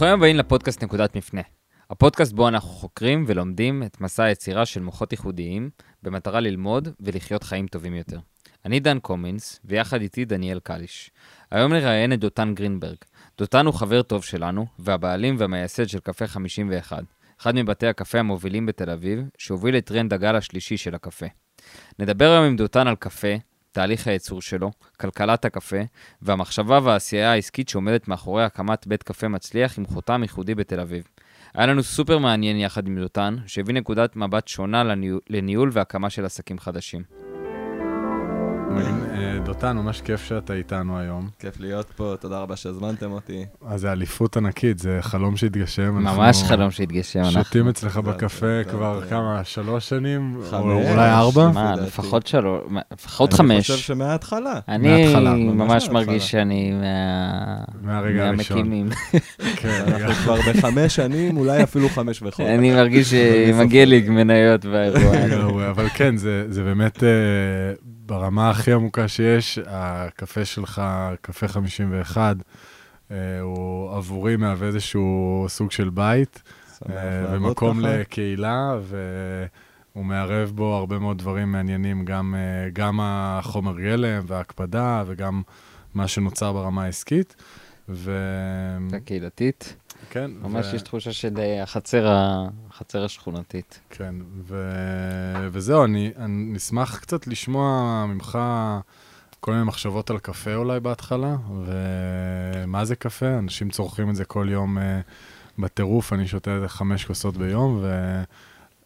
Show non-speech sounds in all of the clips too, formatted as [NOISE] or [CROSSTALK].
ברוכים הבאים לפודקאסט נקודת מפנה. הפודקאסט בו אנחנו חוקרים ולומדים את מסע היצירה של מוחות ייחודיים, במטרה ללמוד ולחיות חיים טובים יותר. אני דן קומינס, ויחד איתי דניאל קליש. היום נראיין את דותן גרינברג. דותן הוא חבר טוב שלנו, והבעלים והמייסד של קפה 51, אחד מבתי הקפה המובילים בתל אביב, שהוביל את טרנד הגל השלישי של הקפה. נדבר היום עם דותן על קפה, תהליך הייצור שלו, כלכלת הקפה, והמחשבה והעשייה העסקית שעומדת מאחורי הקמת בית קפה מצליח עם חותם ייחודי בתל אביב. היה לנו סופר מעניין יחד עם דותן, שהביא נקודת מבט שונה לניהול, והקמה של עסקים חדשים. אה, דותן, ממש כיף שאתה איתנו היום. כיף להיות פה, תודה רבה שהזמנתם אותי. אז זה אליפות ענקית, זה חלום שהתגשם. ממש חלום שהתגשם. שותים אצלך בקפה כבר כמה, שלוש שנים? חמש. אולי ארבע? מה. לפחות שלוש, לפחות אני חמש. חושב שמההתחלה. אני ממש. מרגיש שאני מה- מהרגע הראשון. מהמקימים. [LAUGHS] כן, אנחנו כבר בחמש שנים, אולי אפילו חמש וחודש. אני מרגיש [LAUGHS] שמגיע לי מניות באירוע אבל כן, זה זה באמת אה, ברמה הכי עמוקה שיש, הקפה שלך, קפה 51, אה, הוא עבורי מהווה איזשהו סוג של בית. אה, ומקום. לקהילה, והוא מערב בו הרבה מאוד דברים מעניינים, גם, אה, גם החומר גלם וההקפדה, וגם מה שנוצר ברמה העסקית. וכן, הקהילתית. ממש ו- יש תחושה של אה, החצר ה- החצר השכונתית. כן, ו... וזהו, אני, אני אשמח קצת לשמוע ממך כל מיני מחשבות על קפה אולי בהתחלה, ומה זה קפה? אנשים צורכים את זה כל יום uh, בטירוף, אני שותה את זה חמש כוסות ביום,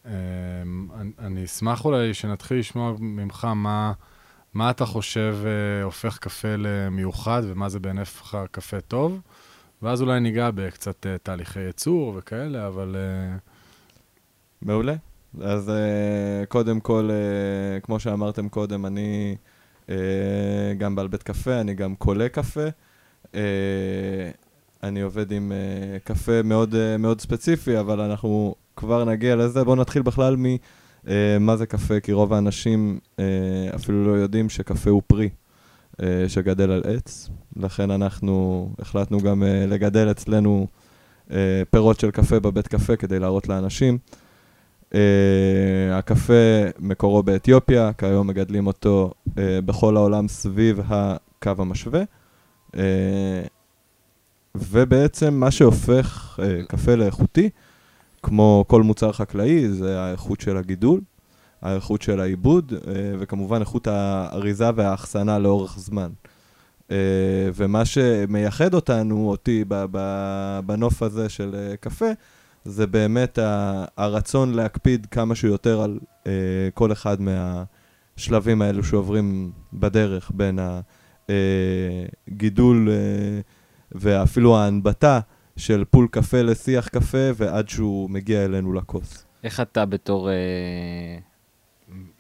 ואני אשמח אולי שנתחיל לשמוע ממך מה, מה אתה חושב uh, הופך קפה למיוחד, ומה זה בעיניך קפה טוב, ואז אולי ניגע בקצת uh, תהליכי ייצור וכאלה, אבל... Uh, מעולה. אז אה, קודם כל, אה, כמו שאמרתם קודם, אני אה, גם בעל בית קפה, אני גם קולה קפה. אה, אני עובד עם אה, קפה מאוד, אה, מאוד ספציפי, אבל אנחנו כבר נגיע לזה. בואו נתחיל בכלל ממה זה קפה, כי רוב האנשים אה, אפילו לא יודעים שקפה הוא פרי אה, שגדל על עץ. לכן אנחנו החלטנו גם אה, לגדל אצלנו אה, פירות של קפה בבית קפה כדי להראות לאנשים. Uh, הקפה מקורו באתיופיה, כיום מגדלים אותו uh, בכל העולם סביב הקו המשווה. Uh, ובעצם מה שהופך uh, קפה לאיכותי, כמו כל מוצר חקלאי, זה האיכות של הגידול, האיכות של העיבוד, uh, וכמובן איכות האריזה והאחסנה לאורך זמן. Uh, ומה שמייחד אותנו, אותי, בנוף הזה של uh, קפה, זה באמת הרצון להקפיד כמה שיותר על כל אחד מהשלבים האלו שעוברים בדרך בין הגידול ואפילו ההנבטה של פול קפה לשיח קפה ועד שהוא מגיע אלינו לכוס. איך אתה בתור אה,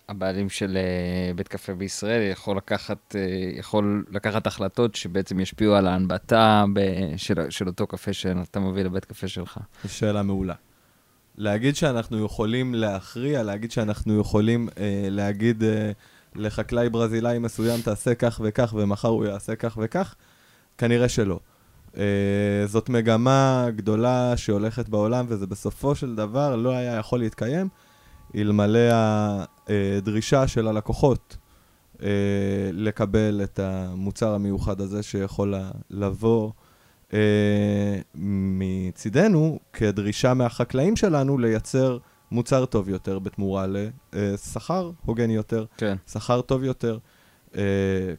הבעלים של אה, בית קפה בישראל יכול לקחת, אה, יכול לקחת החלטות שבעצם ישפיעו על ההנבטה ב- של, של אותו קפה שאתה מביא לבית קפה שלך? זו שאלה מעולה. להגיד שאנחנו יכולים להכריע, להגיד שאנחנו יכולים אה, להגיד אה, לחקלאי ברזילאי מסוים, תעשה כך וכך, ומחר הוא יעשה כך וכך, כנראה שלא. אה, זאת מגמה גדולה שהולכת בעולם, וזה בסופו של דבר לא היה יכול להתקיים אלמלא הדרישה של הלקוחות אה, לקבל את המוצר המיוחד הזה שיכול לבוא אה, מצידנו כדרישה מהחקלאים שלנו לייצר מוצר טוב יותר בתמורה לשכר הוגן יותר, כן. שכר טוב יותר. אה,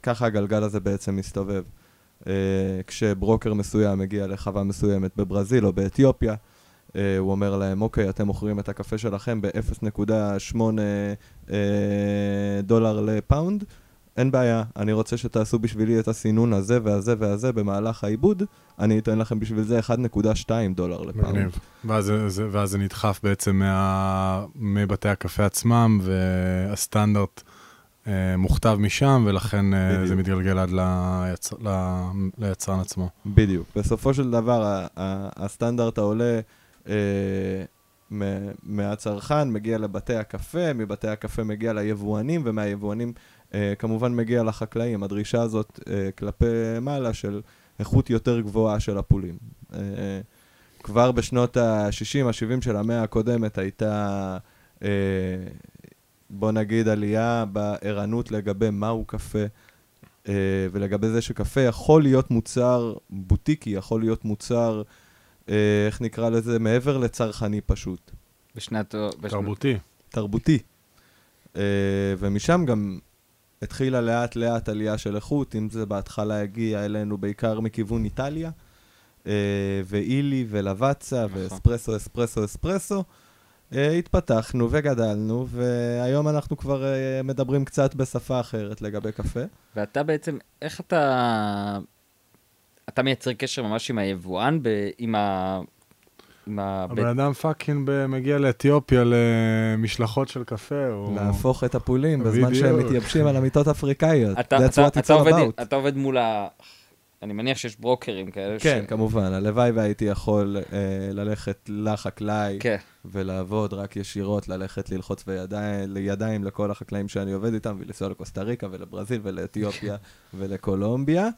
ככה הגלגל הזה בעצם מסתובב. אה, כשברוקר מסוים מגיע לחווה מסוימת בברזיל או באתיופיה, אה, הוא אומר להם, אוקיי, אתם מוכרים את הקפה שלכם ב-0.8 אה, דולר לפאונד, אין בעיה, אני רוצה שתעשו בשבילי את הסינון הזה והזה והזה במהלך העיבוד, אני אתן לכם בשביל זה 1.2 דולר לפאונד. ואז ואז זה נדחף בעצם מה- מבתי הקפה עצמם, והסטנדרט מוכתב משם, ולכן אה, בדיוק. זה מתגלגל עד ליצ- ל- ליצרן עצמו. בדיוק. בסופו של דבר, ה- ה- הסטנדרט העולה אה, מ- מהצרכן מגיע לבתי הקפה, מבתי הקפה מגיע ליבואנים, ומהיבואנים אה, כמובן מגיע לחקלאים. הדרישה הזאת אה, כלפי מעלה של איכות יותר גבוהה של הפולים. אה, כבר בשנות ה-60, ה-70 של המאה הקודמת הייתה, אה, בוא נגיד, עלייה בערנות לגבי מהו קפה, אה, ולגבי זה שקפה יכול להיות מוצר בוטיקי, יכול להיות מוצר, אה, איך נקרא לזה, מעבר לצרכני פשוט. בשנת... בשנת- תרבותי. תרבותי. Uh, ומשם גם התחילה לאט לאט עלייה של איכות, אם זה בהתחלה הגיע אלינו בעיקר מכיוון איטליה, ואילי ולוואצה נכון. ואספרסו, אספרסו, אספרסו. Uh, התפתחנו וגדלנו, והיום אנחנו כבר uh, מדברים קצת בשפה אחרת לגבי קפה. ואתה בעצם, איך אתה... אתה מייצר קשר ממש עם היבואן, ב... עם ה... הבן אדם fucking ב- מגיע לאתיופיה למשלחות של קפה, או... להפוך את הפולים בזמן שהם. מתייבשים על המיטות אפריקאיות. אתה, עובד. אתה עובד מול ה... אני מניח שיש ברוקרים כאלה. כן, ש... כמובן, הלוואי והייתי יכול אה, ללכת לחקלאי כן. ולעבוד רק ישירות, ללכת ללחוץ בידיים, לידיים לכל החקלאים שאני עובד איתם, ולנסוע לקוסטה ריקה ולברזיל ולאתיופיה [LAUGHS] ולקולומביה.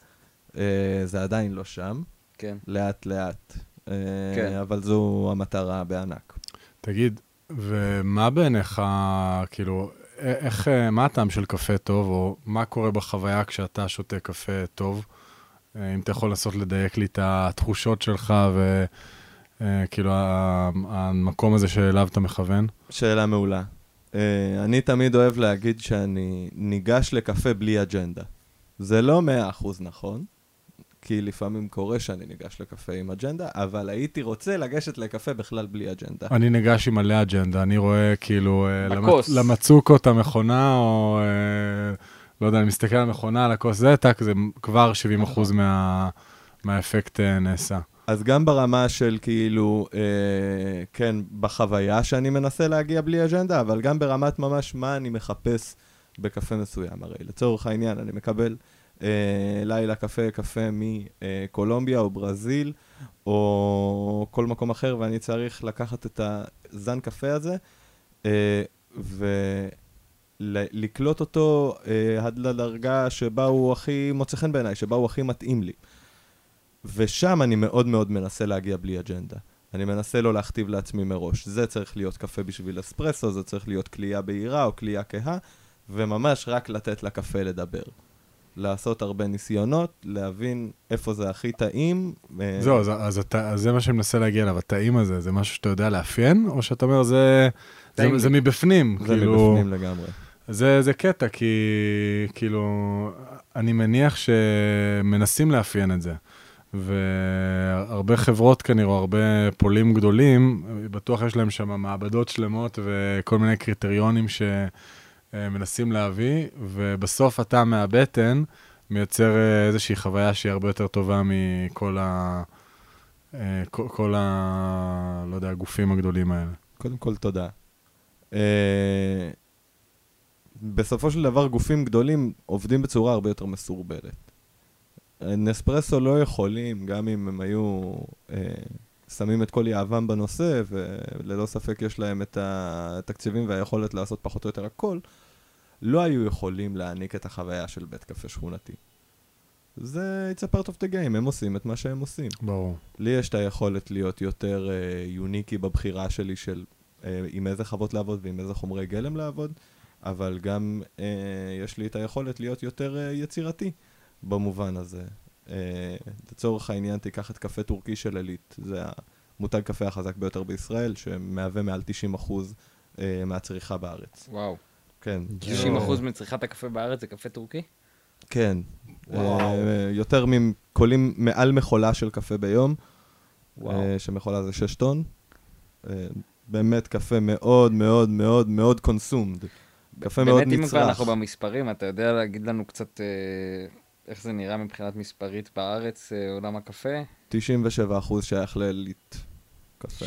אה, זה עדיין לא שם, כן. לאט לאט. אה, כן. אבל זו המטרה בענק. תגיד, ומה בעיניך, כאילו, איך, אה, מה הטעם של קפה טוב, או מה קורה בחוויה כשאתה שותה קפה טוב? אה, אם אתה יכול לנסות לדייק לי את התחושות שלך, וכאילו המקום הזה שאליו אתה מכוון. שאלה מעולה. Uh, אני תמיד אוהב להגיד שאני ניגש לקפה בלי אג'נדה. זה לא מאה אחוז נכון, כי לפעמים קורה שאני ניגש לקפה עם אג'נדה, אבל הייתי רוצה לגשת לקפה בכלל בלי אג'נדה. אני ניגש עם מלא אג'נדה, אני רואה כאילו... אה, למ- בכוס. למצוקו את המכונה, או... לא יודע, אני מסתכל על המכונה, על הכוס זה, טאק, זה כבר 70 אחוז מה, מהאפקט אה, נעשה. אז גם ברמה של כאילו, אה, כן, בחוויה שאני מנסה להגיע בלי אג'נדה, אבל גם ברמת ממש מה אני מחפש בקפה מסוים. הרי לצורך העניין, אני מקבל אה, לילה קפה, קפה מקולומביה או ברזיל, או כל מקום אחר, ואני צריך לקחת את הזן קפה הזה, אה, ולקלוט אותו אה, עד לדרגה שבה הוא הכי מוצא חן בעיניי, שבה הוא הכי מתאים לי. ושם אני מאוד מאוד מנסה להגיע בלי אג'נדה. אני מנסה לא להכתיב לעצמי מראש. זה צריך להיות קפה בשביל אספרסו, זה צריך להיות כליאה בהירה או כליאה כהה, וממש רק לתת לקפה לדבר. לעשות הרבה ניסיונות, להבין איפה זה הכי טעים. אה, זהו, אז, אז, אתה, אז זה מה שאני מנסה להגיע אליו, הטעים הזה, זה משהו שאתה יודע לאפיין, או שאתה אומר, זה, זה, זה. מבפנים, זה כאילו... מבפנים לגמרי. זה, זה קטע, כי כאילו, אני מניח שמנסים לאפיין את זה. והרבה חברות כנראה, הרבה פולים גדולים, בטוח יש להם שם מעבדות שלמות וכל מיני קריטריונים שמנסים להביא, ובסוף אתה מהבטן מייצר אה, איזושהי חוויה שהיא הרבה יותר טובה מכל ה... אה, כל, ה... לא יודע, הגופים הגדולים האלה. קודם כל, תודה. בסופו של דבר, גופים גדולים עובדים בצורה הרבה יותר מסורבלת. נספרסו לא יכולים, גם אם הם היו אה, שמים את כל יהבם בנושא, וללא ספק יש להם את התקציבים והיכולת לעשות פחות או יותר הכל, לא היו יכולים להעניק את החוויה של בית קפה שכונתי. זה it's a part of the game, הם עושים את מה שהם עושים. ברור. לי יש את היכולת להיות יותר אה, יוניקי בבחירה שלי של אה, עם איזה חוות לעבוד ועם איזה חומרי גלם לעבוד, אבל גם אה, יש לי את היכולת להיות יותר אה, יצירתי במובן הזה. אה, לצורך העניין, תיקח את קפה טורקי של עילית, זה המותג קפה החזק ביותר בישראל, שמהווה מעל 90% אה, מהצריכה בארץ. וואו. כן. 90% מצריכת הקפה בארץ זה קפה טורקי? כן. וואו. אה, יותר מקולים מעל מכולה של קפה ביום. אה, שמכולה זה 6 טון. אה, באמת קפה מאוד מאוד מאוד מאוד קונסומד. קפה מאוד באמת, אם כבר נצרך. אנחנו במספרים, אתה יודע להגיד לנו קצת אה, איך זה נראה מבחינת מספרית בארץ, אה, עולם הקפה? 97% שייך לעילית קפה.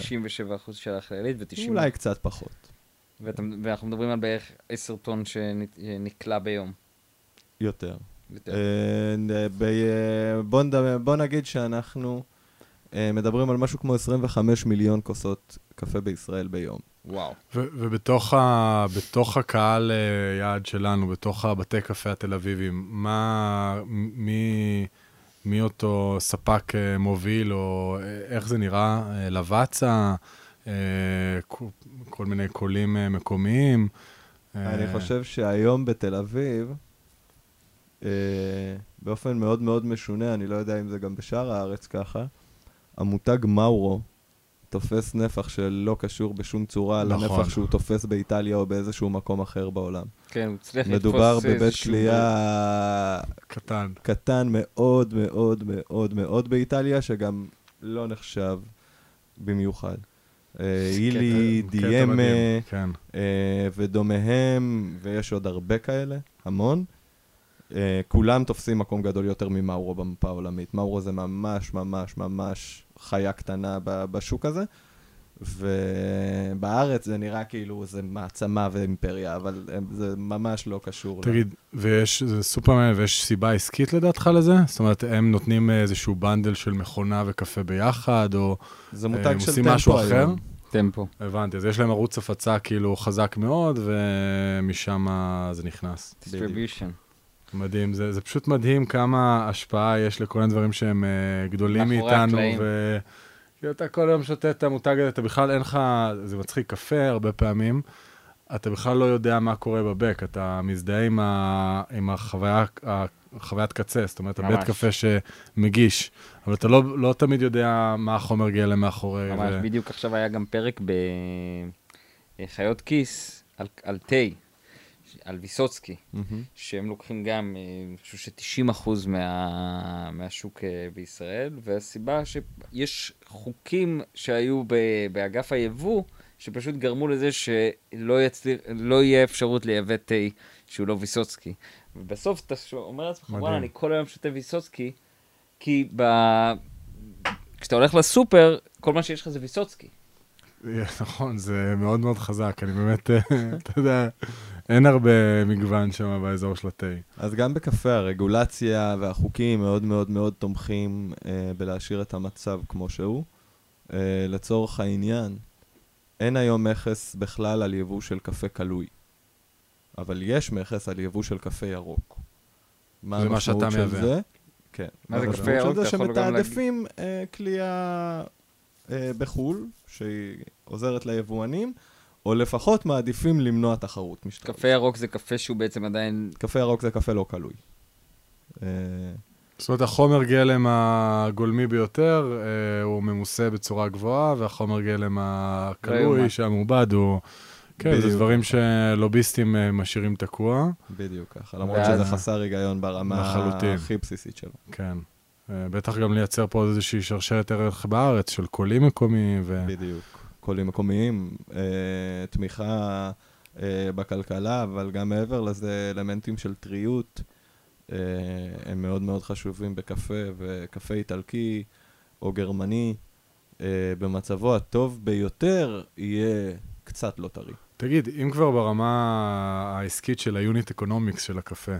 97% של הכללית ו-90... אולי קצת פחות. ואנחנו מדברים על בערך 10 טון שנקלע ביום. יותר. יותר. אה, בוא נגיד שאנחנו מדברים על משהו כמו 25 מיליון כוסות קפה בישראל ביום. וואו. ו- ובתוך ה- הקהל אה, יעד שלנו, בתוך הבתי קפה התל אביבים, מה, מי, מי אותו ספק אה, מוביל, או אה, איך זה נראה, אה, לבצע, אה, כל- מיני קולים מקומיים. אני חושב שהיום בתל אביב, באופן מאוד מאוד משונה, אני לא יודע אם זה גם בשאר הארץ ככה, המותג מאורו תופס נפח שלא קשור בשום צורה נכון. לנפח שהוא תופס באיטליה או באיזשהו מקום אחר בעולם. כן, הוא הצליח לתפוס מדובר בבית איזשהו- קלייה קטן. קטן מאוד מאוד מאוד מאוד באיטליה, שגם לא נחשב במיוחד. אה, אילי, דיאמה, כן. אה, ודומיהם, ויש עוד הרבה כאלה, המון. אה, כולם תופסים מקום גדול יותר ממאורו במפה העולמית. מאורו זה ממש ממש ממש חיה קטנה ב- בשוק הזה, ובארץ זה נראה כאילו זה מעצמה ואימפריה, אבל הם- זה ממש לא קשור. תגיד, ויש, זה סופר מעניין, ויש סיבה עסקית לדעתך לזה? זאת אומרת, הם נותנים איזשהו בנדל של מכונה וקפה ביחד, או... זה הם מותג של עושים טמפו משהו אחר? היום. טמפו. הבנתי, אז יש להם ערוץ הפצה כאילו חזק מאוד, ומשם זה נכנס. distribution. מדהים, זה, זה פשוט מדהים כמה השפעה יש לכל מיני דברים שהם uh, גדולים מאיתנו. ו... כאילו אתה כל יום שותה את המותג הזה, אתה בכלל אין לך, זה מצחיק, קפה הרבה פעמים, אתה בכלל לא יודע מה קורה בבק, אתה מזדהה עם, ה... עם החוויה, החוויית קצה, זאת אומרת, הבית. קפה שמגיש, אבל אתה לא, לא תמיד יודע מה החומר גלם מאחורי. ממש, ו... בדיוק עכשיו היה גם פרק בחיות כיס על- על תה, על ויסוצקי, מהמם. שהם לוקחים גם, אה, אני חושב ש-90% מה, מהשוק אה, בישראל, והסיבה שיש חוקים שהיו ב- באגף היבוא, שפשוט גרמו לזה שלא יצליח, לא יהיה אפשרות לייבא תה שהוא לא ויסוצקי. ובסוף אתה אומר לעצמך. וואלה, אני כל היום שותה ויסוצקי, כי ב... כשאתה הולך לסופר, כל מה שיש לך זה ויסוצקי. [LAUGHS] נכון, זה מאוד מאוד חזק, אני באמת, אה, [LAUGHS] אתה יודע, אין הרבה מגוון שם באזור של התה. אז גם בקפה הרגולציה והחוקים מאוד מאוד מאוד תומכים אה, בלהשאיר את המצב כמו שהוא. אה, לצורך העניין, אין היום מכס בכלל על יבוא של קפה קלוי, אבל יש מכס על יבוא של קפה ירוק. מה זה מה שאתה מייבא. זה? כן. מה זה קפה ירוק? זה שמתעדפים אה, כליאה אה, בחו"ל, שהיא עוזרת ליבואנים, או לפחות מעדיפים למנוע תחרות משתמש. קפה ירוק זה קפה שהוא בעצם עדיין... קפה ירוק זה קפה לא קלוי. אה, זאת אומרת, החומר גלם הגולמי ביותר, אה, הוא ממוסה בצורה גבוהה, והחומר גלם הכלוי, יאומן. שהמעובד הוא... כן, זה. דברים שלוביסטים אה, משאירים תקוע. בדיוק ככה, למרות שזה חסר היגיון ברמה. הכי בסיסית שלו. כן. בטח גם לייצר פה איזושהי שרשרת ערך בארץ של קולים מקומיים, ו... בדיוק. קולים מקומיים, אה, תמיכה אה, בכלכלה, אבל גם מעבר לזה, אלמנטים של טריות, אה, הם מאוד מאוד חשובים בקפה, וקפה איטלקי או גרמני, אה, במצבו הטוב ביותר, יהיה קצת לא טרי. תגיד, אם כבר ברמה העסקית של ה unit economics של הקפה,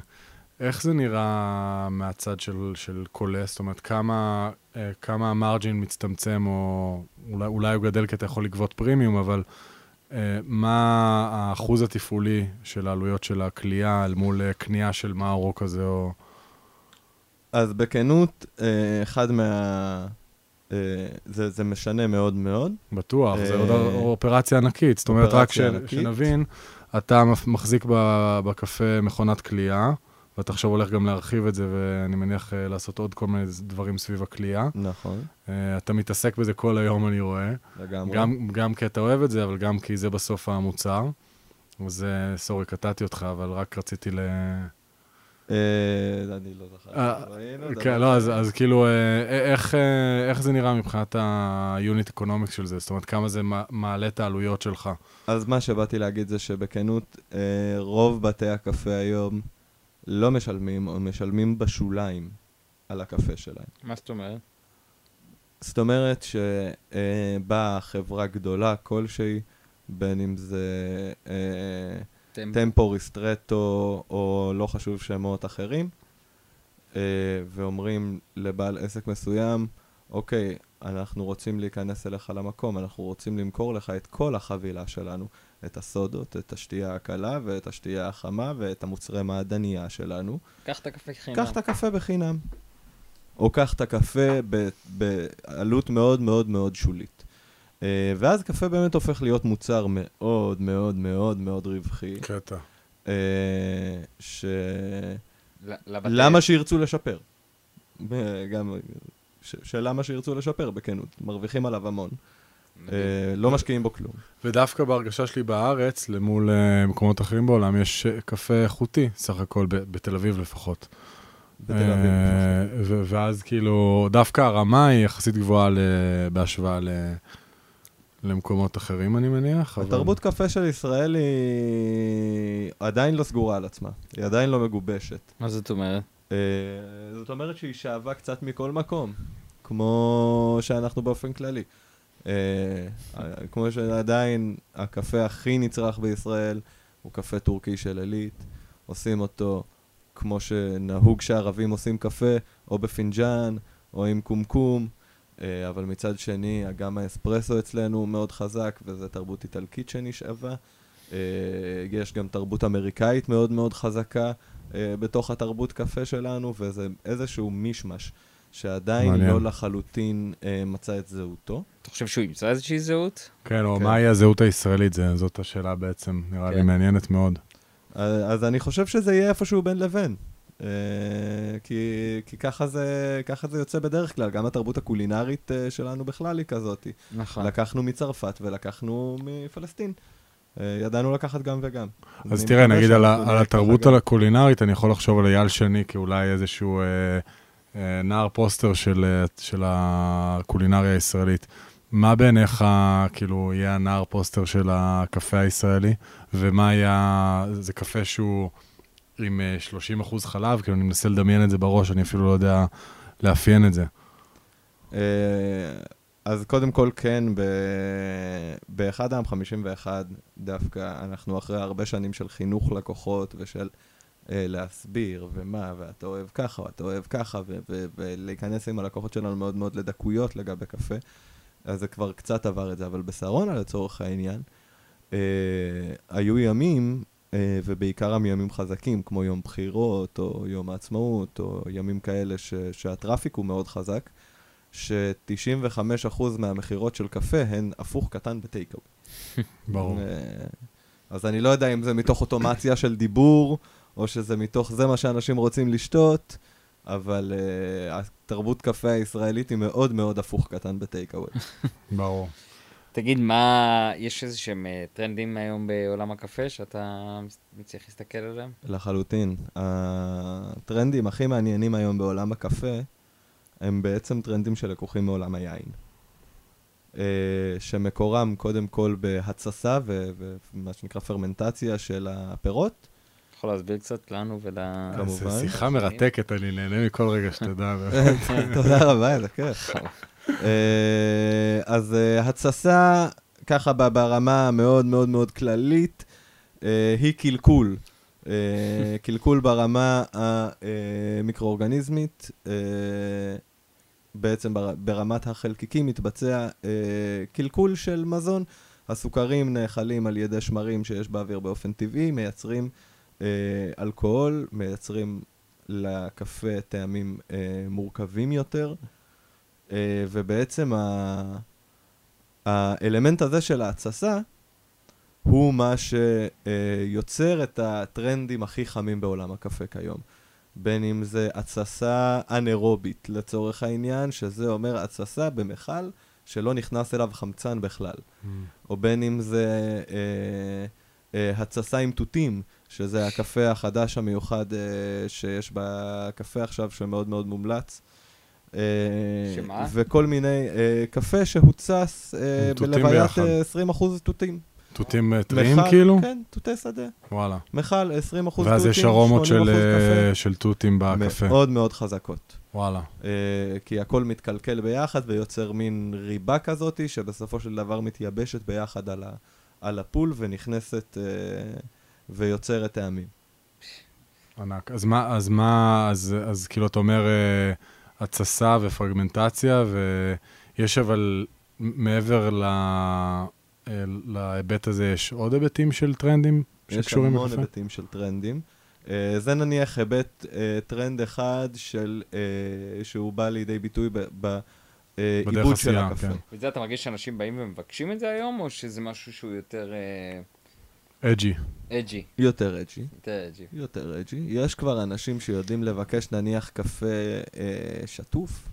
איך זה נראה מהצד של, של קולה? זאת אומרת, כמה, אה, כמה ה margin מצטמצם, או אולי, אולי הוא גדל כי אתה יכול לגבות פרימיום, אבל אה, מה האחוז התפעולי של העלויות של הקלייה אל מול אה, קנייה של מאורו כזה, או... אז בכנות, אה, אחד מה... אה, זה, זה משנה מאוד מאוד. בטוח, אה, עוד אופרציה ענקית. זאת אומרת, רק ש, ענקית. שנבין, אתה מחזיק בקפה מכונת כליאה, ואתה עכשיו הולך גם להרחיב את זה, ואני מניח אה, לעשות עוד כל מיני דברים סביב הכלייה. נכון, אה, אתה מתעסק בזה כל היום, אני רואה. לגמרי. גם, גם כי אתה אוהב את זה, אבל גם כי זה בסוף המוצר. אז סורי, קטעתי אותך, אבל רק רציתי ל... אה, אני לא זוכר. כן. לא, אז, כאילו, איך, זה נראה מבחינת ה-unit economics של זה? זאת אומרת, כמה זה מע- מעלה את העלויות שלך? אז מה שבאתי להגיד זה שבכנות, רוב בתי הקפה היום לא משלמים, או משלמים בשוליים על הקפה שלהם. מה זאת אומרת? זאת אומרת שבאה חברה גדולה כלשהי, בין אם זה אה, טמפו, ריסטרטו, או לא חשוב שמות אחרים, אה, ואומרים לבעל עסק מסוים, אוקיי, אנחנו רוצים להיכנס אליך למקום, אנחנו רוצים למכור לך את כל החבילה שלנו, את הסודות, את השתייה הקלה ואת השתייה החמה ואת המוצרי מעדניה שלנו. קח את הקפה חינם. קח את הקפה בחינם. או קח את הקפה ב- בעלות מאוד מאוד מאוד שולית. אה, ואז קפה באמת הופך להיות מוצר מאוד מאוד מאוד מאוד רווחי, קטע. אה, ש... לבתי- למה שירצו לשפר? ב- גם... ש- שלמה שירצו לשפר, בכנות. מרוויחים עליו המון. אה, לא משקיעים בו כלום. ודווקא בהרגשה שלי בארץ, למול אה, מקומות אחרים בעולם, יש אה, קפה איכותי, סך הכל, בתל אביב לפחות. בתל אביב. ו- ואז כאילו, דווקא הרמה היא יחסית גבוהה בהשוואה ל- למקומות אחרים, אני מניח. אבל- התרבות קפה של ישראל היא עדיין לא סגורה על עצמה. היא עדיין לא מגובשת. מה זאת אומרת? אה, זאת אומרת שהיא שאבה קצת מכל מקום, כמו שאנחנו באופן כללי. אה, כמו שעדיין הקפה הכי נצרך בישראל הוא קפה טורקי של עילית, עושים אותו כמו שנהוג שהערבים עושים קפה, או בפינג'אן, או עם קומקום, אה, אבל מצד שני, גם האספרסו אצלנו הוא מאוד חזק, וזו תרבות איטלקית שנשאבה. אה, יש גם תרבות אמריקאית מאוד מאוד חזקה אה, בתוך התרבות קפה שלנו, וזה איזשהו מישמש שעדיין מעניין. לא לחלוטין אה, מצא את זהותו. אתה חושב שהוא ימצא איזושהי זהות? כן, או כן. מהי הזהות הישראלית, זה- זאת השאלה בעצם, נראה לי כן. מעניינת מאוד. אז אז אני חושב שזה יהיה איפשהו בין לבין. אה, כי, כי ככה, זה, ככה זה יוצא בדרך כלל, גם התרבות הקולינרית אה, שלנו בכלל היא כזאת. נכון. לקחנו מצרפת ולקחנו מפלסטין. אה, ידענו לקחת גם וגם. אז תראה, נגיד על על התרבות. הקולינרית, אני יכול לחשוב על אייל שני כאולי איזשהו אה, נער פוסטר של, אה, של הקולינריה הישראלית. מה בעיניך, כאילו, יהיה הנער פוסטר של הקפה הישראלי? ומה היה, זה קפה שהוא עם אה, 30 אחוז חלב? כאילו, אני מנסה לדמיין את זה בראש, אני אפילו לא יודע לאפיין את זה. אה, אז קודם כל, כן, ב... באחד העם 51, דווקא אנחנו אחרי הרבה שנים של חינוך לקוחות ושל אה, להסביר ומה, ואתה אוהב ככה, ואתה אוהב ככה, ו- ו- ולהיכנס עם הלקוחות שלנו מאוד מאוד לדקויות לגבי קפה. אז זה כבר קצת עבר את זה, אבל בשרונה, לצורך העניין, אה, היו ימים, אה, ובעיקרם ימים חזקים, כמו יום בחירות, או יום העצמאות, או ימים כאלה ש- שהטראפיק הוא מאוד חזק, ש-95% מהמכירות של קפה הן הפוך קטן בטייקאווי. ברור. אה, אז אני לא יודע אם זה מתוך אוטומציה של דיבור, או שזה מתוך זה מה שאנשים רוצים לשתות, אבל uh, התרבות קפה הישראלית היא מאוד מאוד הפוך קטן בטייקאווי. [LAUGHS] ברור. תגיד, מה, יש איזה שהם אה, טרנדים היום בעולם הקפה שאתה מצליח להסתכל עליהם? לחלוטין. הטרנדים הכי מעניינים היום בעולם הקפה, הם בעצם טרנדים שלקוחים מעולם היין. אה, שמקורם קודם כל בהתססה ומה שנקרא פרמנטציה של הפירות. יכול להסביר קצת לנו ול... כמובן. זו שיחה מרתקת, אני נהנה מכל רגע שתדע. [LAUGHS] תודה רבה, איזה כיף. אה, אז אה, התססה, ככה ברמה המאוד מאוד מאוד כללית, אה, היא קלקול. אה, קלקול ברמה המיקרואורגניזמית, אה, בעצם בר- ברמת החלקיקים מתבצע אה, קלקול של מזון. הסוכרים נאכלים על ידי שמרים שיש באוויר באופן טבעי, מייצרים אה, אלכוהול, מייצרים לקפה טעמים אה, מורכבים יותר, אה, ובעצם ה... האלמנט הזה של ההתססה הוא מה שיוצר את הטרנדים הכי חמים בעולם הקפה כיום. בין אם זה התססה אנאירובית לצורך העניין, שזה אומר התססה במכל שלא נכנס אליו חמצן בכלל. או בין אם זה אה, אה, התססה עם תותים, שזה הקפה החדש המיוחד אה, שיש בקפה עכשיו, שמאוד מאוד מומלץ. אה, שמה? וכל מיני, אה, קפה אה, תותים בלוויית ביחד. אה, 20% תותים. תותים אה, טריים כאילו? כן, תותי שדה. וואלה. מכל, 20% תותים, 80% ואז יש ארומות של, קפה. אה, של תותים בקפה. מאוד מאוד חזקות. וואלה. אה, כי הכל מתקלקל ביחד ויוצר מין ריבה כזאת, שבסופו של דבר מתייבשת ביחד על, ה, על הפול ונכנסת אה, ויוצרת טעמים. ענק. אז מה, אז מה, אז, אז כאילו אתה אומר אה, התססה ופרגמנטציה, ויש אבל מעבר ל, אה, להיבט הזה, יש עוד היבטים של טרנדים יש שקשורים המון לקפה? היבטים של טרנדים. אה, זה נניח היבט, אה, טרנד אחד של, אה, שהוא בא לידי ביטוי בדרך בעיבוד של עשייה, הקפה. כן. וזה אתה מרגיש שאנשים באים ומבקשים את זה היום, או שזה משהו שהוא יותר אג'י. אג'י? יותר אג'י. יותר אג'י. יותר אג'י. יש כבר אנשים שיודעים לבקש נניח קפה אה, שטוף,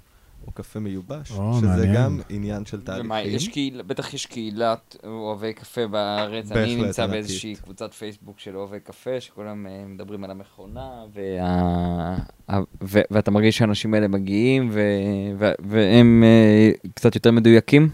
או קפה מיובש, או, שזה מעניין. גם עניין של תהליכים. ומה, יש קהילה, בטח יש קהילת אוהבי קפה בארץ. אני נמצא ענקית. באיזושהי קבוצת פייסבוק של אוהבי קפה, שכולם אה, מדברים על המכונה, וה... ו- ואתה מרגיש שהאנשים האלה מגיעים, ו- ו- והם אה, קצת יותר מדויקים?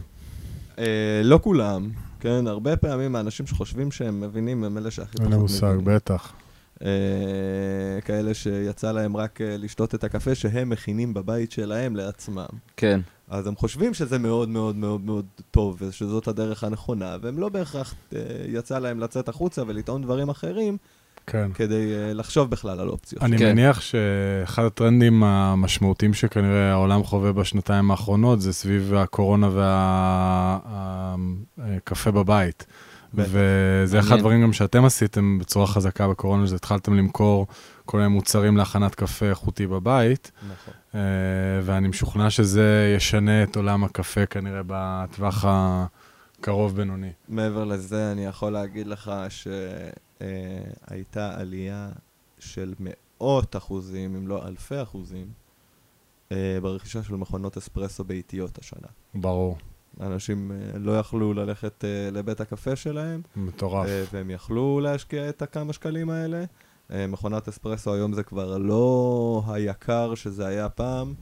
אה, לא כולם, כן? הרבה פעמים האנשים שחושבים שהם מבינים הם אלה שהכי אין פחות לי מושג, מבינים. בטח. אה, כאלה שיצא להם רק אה, לשתות את הקפה שהם מכינים בבית שלהם לעצמם. כן. אז הם חושבים שזה מאוד מאוד מאוד מאוד טוב, ושזאת הדרך הנכונה, והם לא בהכרח אה, יצא להם לצאת החוצה ולטעון דברים אחרים, כן. כדי אה, לחשוב בכלל על אופציות. אני כן. מניח שאחד הטרנדים המשמעותיים שכנראה העולם חווה בשנתיים האחרונות זה סביב הקורונה והקפה בבית. וזה אחד. הדברים גם שאתם עשיתם בצורה חזקה בקורונה, שזה התחלתם למכור כל מיני מוצרים להכנת קפה איכותי בבית, נכון. אה, ואני משוכנע שזה ישנה את עולם הקפה כנראה בטווח הקרוב-בינוני. מעבר לזה, אני יכול להגיד לך שהייתה עלייה של מאות אחוזים, אם לא אלפי אחוזים, אה, ברכישה של מכונות אספרסו ביתיות השנה. ברור, אנשים אה, לא יכלו ללכת אה, לבית הקפה שלהם, מטורף. אה, והם יכלו להשקיע את הכמה שקלים האלה. מכונת אספרסו היום זה כבר לא היקר שזה היה פעם.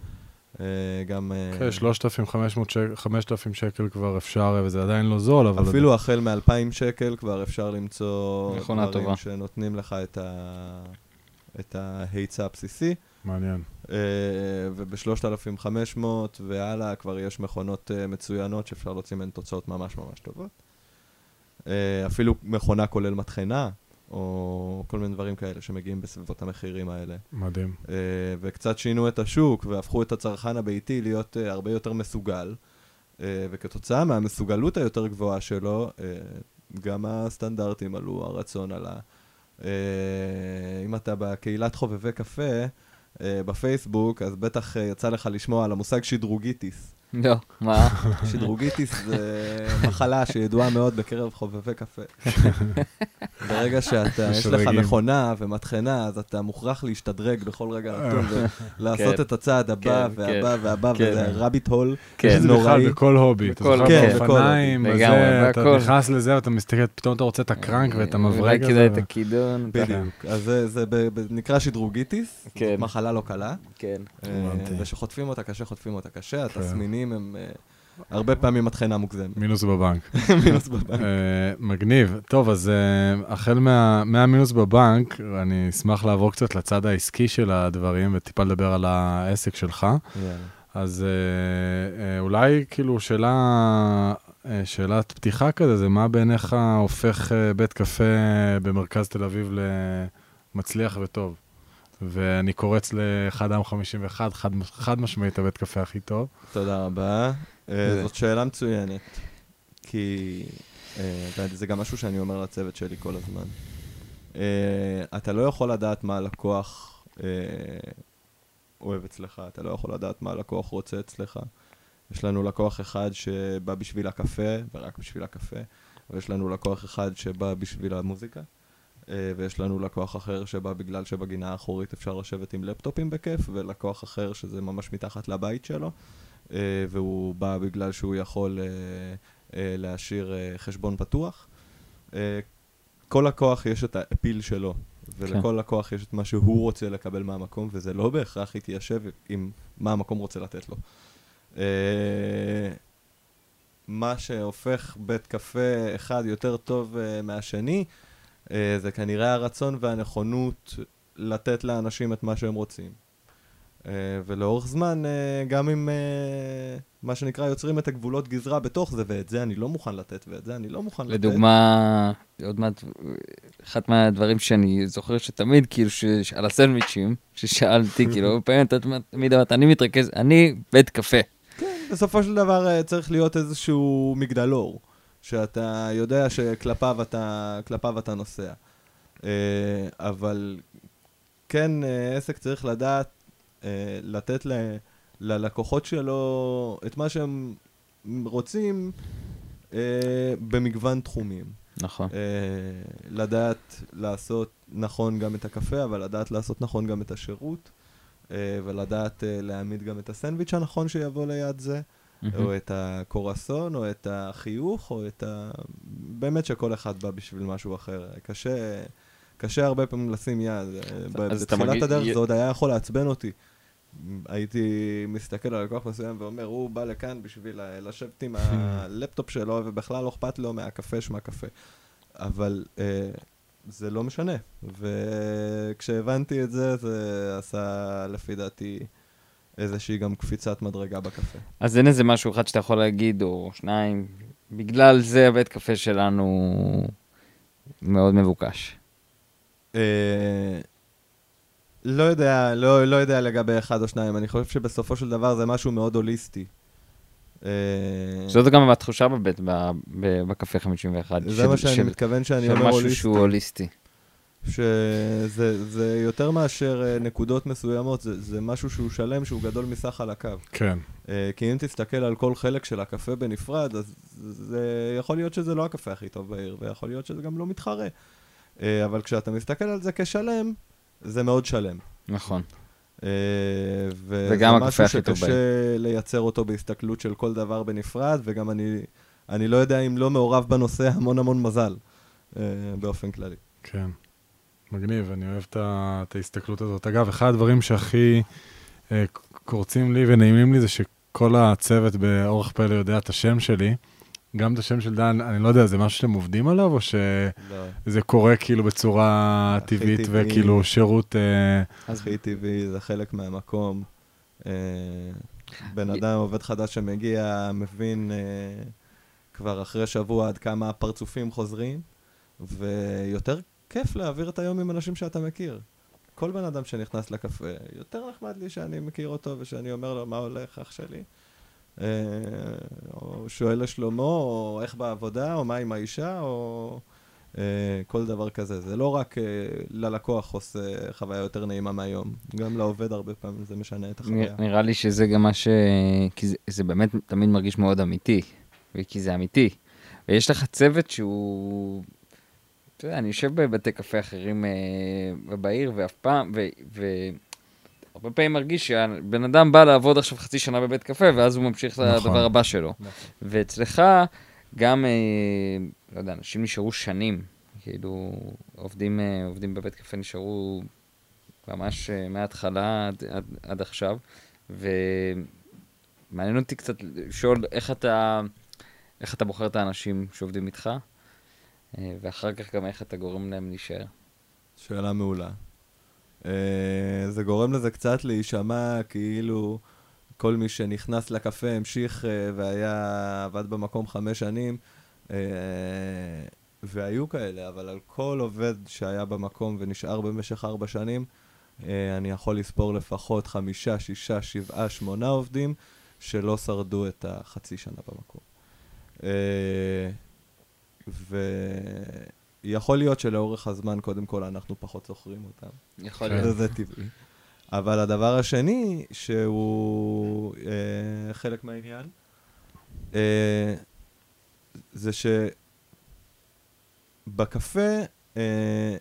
גם... כן, 3,500 שקל, 5,000 שקל כבר אפשר, וזה עדיין לא זול, אבל... אפילו החל מ-2,000 שקל כבר אפשר למצוא מכונה טובה. שנותנים לך את, ה... את ההיצע הבסיסי, מעניין. אה, וב-3,500 והלאה כבר יש מכונות אה, מצוינות שאפשר להוציא מהן תוצאות ממש ממש טובות. אה, אפילו מכונה כולל מטחנה, או כל מיני דברים כאלה שמגיעים בסביבות המחירים האלה. מדהים. וקצת שינו את השוק והפכו את הצרכן הביתי להיות הרבה יותר מסוגל. אה, וכתוצאה מהמסוגלות היותר גבוהה שלו, גם הסטנדרטים עלו, הרצון עלה. אם אתה בקהילת חובבי קפה, בפייסבוק, אז בטח אה, יצא לך לשמוע על המושג שדרוגיטיס. לא, מה? [LAUGHS] שדרוגיטיס זה מחלה שידועה מאוד בקרב חובבי קפה. ברגע שאתה, יש לך. מכונה ומטחנה, אז אתה מוכרח להשתדרג בכל רגע נתון ולעשות כן. את הצעד הבא כן, והבא והבא, כן. וזה רביט הול. כן. זה נוראי. בכלל בכל הובי. אתה בכל- זוכר כן, הובי. וזה, לגמרי, אתה. נכנס לזה ואתה מסתכל, פתאום אתה רוצה את הקרנק ואת המברג הזה. את הכידון. בדיוק. אז זה- נקרא שדרוגיטיס, מחלה לא קלה. כן. אה. ושחוטפים אותה קשה, חוטפים אותה קשה, כן. התסמינים הם אה, הרבה פעמים מטחנה מוגזמת. מינוס בבנק. [LAUGHS] מינוס בבנק. אה, מגניב. טוב, אז אה, החל מה- מהמינוס בבנק, אני אשמח לעבור קצת לצד העסקי של הדברים וטיפה לדבר על העסק שלך. אז אולי כאילו שאלה, שאלת פתיחה כזה, זה מה בעיניך הופך בית קפה במרכז תל אביב למצליח וטוב? ואני קורץ לאחד העם 51, חד, חד משמעית הבית קפה הכי טוב. תודה רבה. אה, זה- זאת שאלה מצוינת, כי אה, וזה גם משהו שאני אומר לצוות שלי כל הזמן. אה, אתה לא יכול לדעת מה הלקוח אוהב אצלך, אתה לא יכול לדעת מה הלקוח רוצה אצלך. יש לנו לקוח אחד שבא בשביל הקפה, ורק בשביל הקפה, ויש לנו לקוח אחד שבא בשביל המוזיקה, ויש לנו לקוח אחר שבא בגלל שבגינה האחורית אפשר לשבת עם לפטופים בכיף, ולקוח אחר שזה ממש מתחת לבית שלו. אה, והוא בא בגלל שהוא יכול אה, אה, להשאיר אה, חשבון פתוח. אה, כל לקוח יש את האפיל שלו, ולכל לקוח יש את מה שהוא רוצה לקבל מהמקום, וזה לא בהכרח יתיישב עם מה המקום רוצה לתת לו. אה, מה שהופך בית קפה אחד יותר טוב אה, מהשני, אה, זה כנראה הרצון והנכונות לתת לאנשים את מה שהם רוצים. אה, ולאורך זמן, אה, גם אם, אה, מה שנקרא, יוצרים את הגבולות גזרה בתוך זה, ואת זה אני לא מוכן לתת, ואת זה אני לא מוכן לתת. לדוגמה, עוד מעט, אחד מהדברים שאני זוכר שתמיד, כאילו, ש- על הסנדוויצ'ים, ששאלתי, כאילו, [LAUGHS] פעמים אתה תמיד אמרת, אני מתרכז, אני בית קפה. כן, בסופו של דבר אה, צריך להיות איזשהו מגדלור, שאתה יודע שכלפיו אתה, אתה נוסע. אה, אבל כן, אה, עסק צריך לדעת אה, לתת ל, ללקוחות שלו את מה שהם רוצים במגוון תחומים. נכון. לדעת לעשות נכון גם את הקפה, אבל לדעת לעשות נכון גם את השירות, ולדעת להעמיד גם את הסנדוויץ' הנכון שיבוא ליד זה. או את הקורסון, או את החיוך, או את ה... באמת שכל אחד בא בשביל משהו אחר. קשה, קשה הרבה פעמים לשים יד. אה, בתחילת הדרך זה עוד היה יכול לעצבן אותי. הייתי מסתכל על לקוח מסוים ואומר, הוא בא לכאן בשביל ה- לשבת עם [LAUGHS] הלפטופ שלו, ובכלל לא אכפת לו מהקפה שמהקפה. אבל אה, זה לא משנה. וכשהבנתי את זה, זה עשה, לפי דעתי, איזושהי גם קפיצת מדרגה בקפה. אז אין איזה משהו אחד שאתה יכול להגיד, או שניים, בגלל זה הבית קפה שלנו מאוד מבוקש. אה, לא יודע, לא, לא יודע לגבי אחד או שניים, אני חושב שבסופו של דבר זה משהו מאוד הוליסטי. אה, זאת גם התחושה בבית, בקפה 51. זה של- מה שאני של- מתכוון שאני של אומר משהו הוליסטי. שהוא הוליסטי. שזה זה יותר מאשר אה, נקודות מסוימות, זה, זה משהו שהוא שלם, שהוא גדול מסך על הקו. כן. אה, כי אם תסתכל על כל חלק של הקפה בנפרד, אז זה יכול להיות שזה לא הקפה הכי טוב בעיר, ויכול להיות שזה גם לא מתחרה. אה, אבל כשאתה מסתכל על זה כשלם, זה מאוד שלם. נכון. וזה וגם הקפה משהו הכי טוב שקשה לייצר אותו בהסתכלות של כל דבר בנפרד, וגם אני, אני לא יודע אם לא מעורב בנושא המון המון מזל, באופן כללי. כן. מגניב, אני אוהב את ההסתכלות הזאת. אגב, אחד הדברים שהכי אה, קורצים לי ונעימים לי זה שכל הצוות באורח פלא יודע את השם שלי. גם את השם של דן, אני לא יודע, זה משהו שאתם עובדים עליו, או שזה לא. קורה כאילו בצורה טבעית טבעי. וכאילו שירות... אה, הכי טבעי, זה חלק מהמקום. אה, בן אדם, עובד חדש שמגיע, מבין אה, כבר אחרי שבוע עד כמה הפרצופים חוזרים, ויותר כיף להעביר את היום עם אנשים שאתה מכיר. כל בן אדם שנכנס לקפה, יותר נחמד לי שאני מכיר אותו ושאני אומר לו מה הולך, אח שלי. אה, או שואל לשלומו, או איך בעבודה, או מה עם האישה, או אה, כל דבר כזה. זה לא רק אה, ללקוח עושה חוויה יותר נעימה מהיום, גם לעובד הרבה פעמים זה משנה את החוויה. נראה לי שזה גם מה ש... כי זה, זה באמת תמיד מרגיש מאוד אמיתי, כי זה אמיתי. ויש לך צוות שהוא... אתה יודע, אני יושב בבתי קפה אחרים אה, בעיר, ואף פעם, ו... ו... הרבה פעמים מרגיש שהבן אדם בא לעבוד עכשיו חצי שנה בבית קפה, ואז הוא ממשיך נכון. לדבר הבא שלו. ואצלך גם, אה, לא יודע, אנשים נשארו שנים, כאילו, עובדים, אה, עובדים בבית קפה נשארו ממש אה, מההתחלה עד, עד, עד עכשיו, ומעניין אותי קצת לשאול איך אתה, איך אתה בוחר את האנשים שעובדים איתך, ואחר כך גם איך אתה גורם להם להישאר. שאלה מעולה. Uh, זה גורם לזה קצת להישמע כאילו כל מי שנכנס לקפה המשיך uh, והיה, עבד במקום חמש שנים, והיו כאלה, אבל על כל עובד שהיה במקום ונשאר במשך ארבע שנים, אני יכול לספור לפחות חמישה, שישה, שבעה, שמונה עובדים שלא שרדו את החצי שנה במקום. ויכול להיות שלאורך הזמן, קודם כל, אנחנו פחות זוכרים אותם. יכול כן. להיות. וזה טבעי. אבל הדבר השני, שהוא אה, חלק מהעניין, אה, זה שבקפה, אה,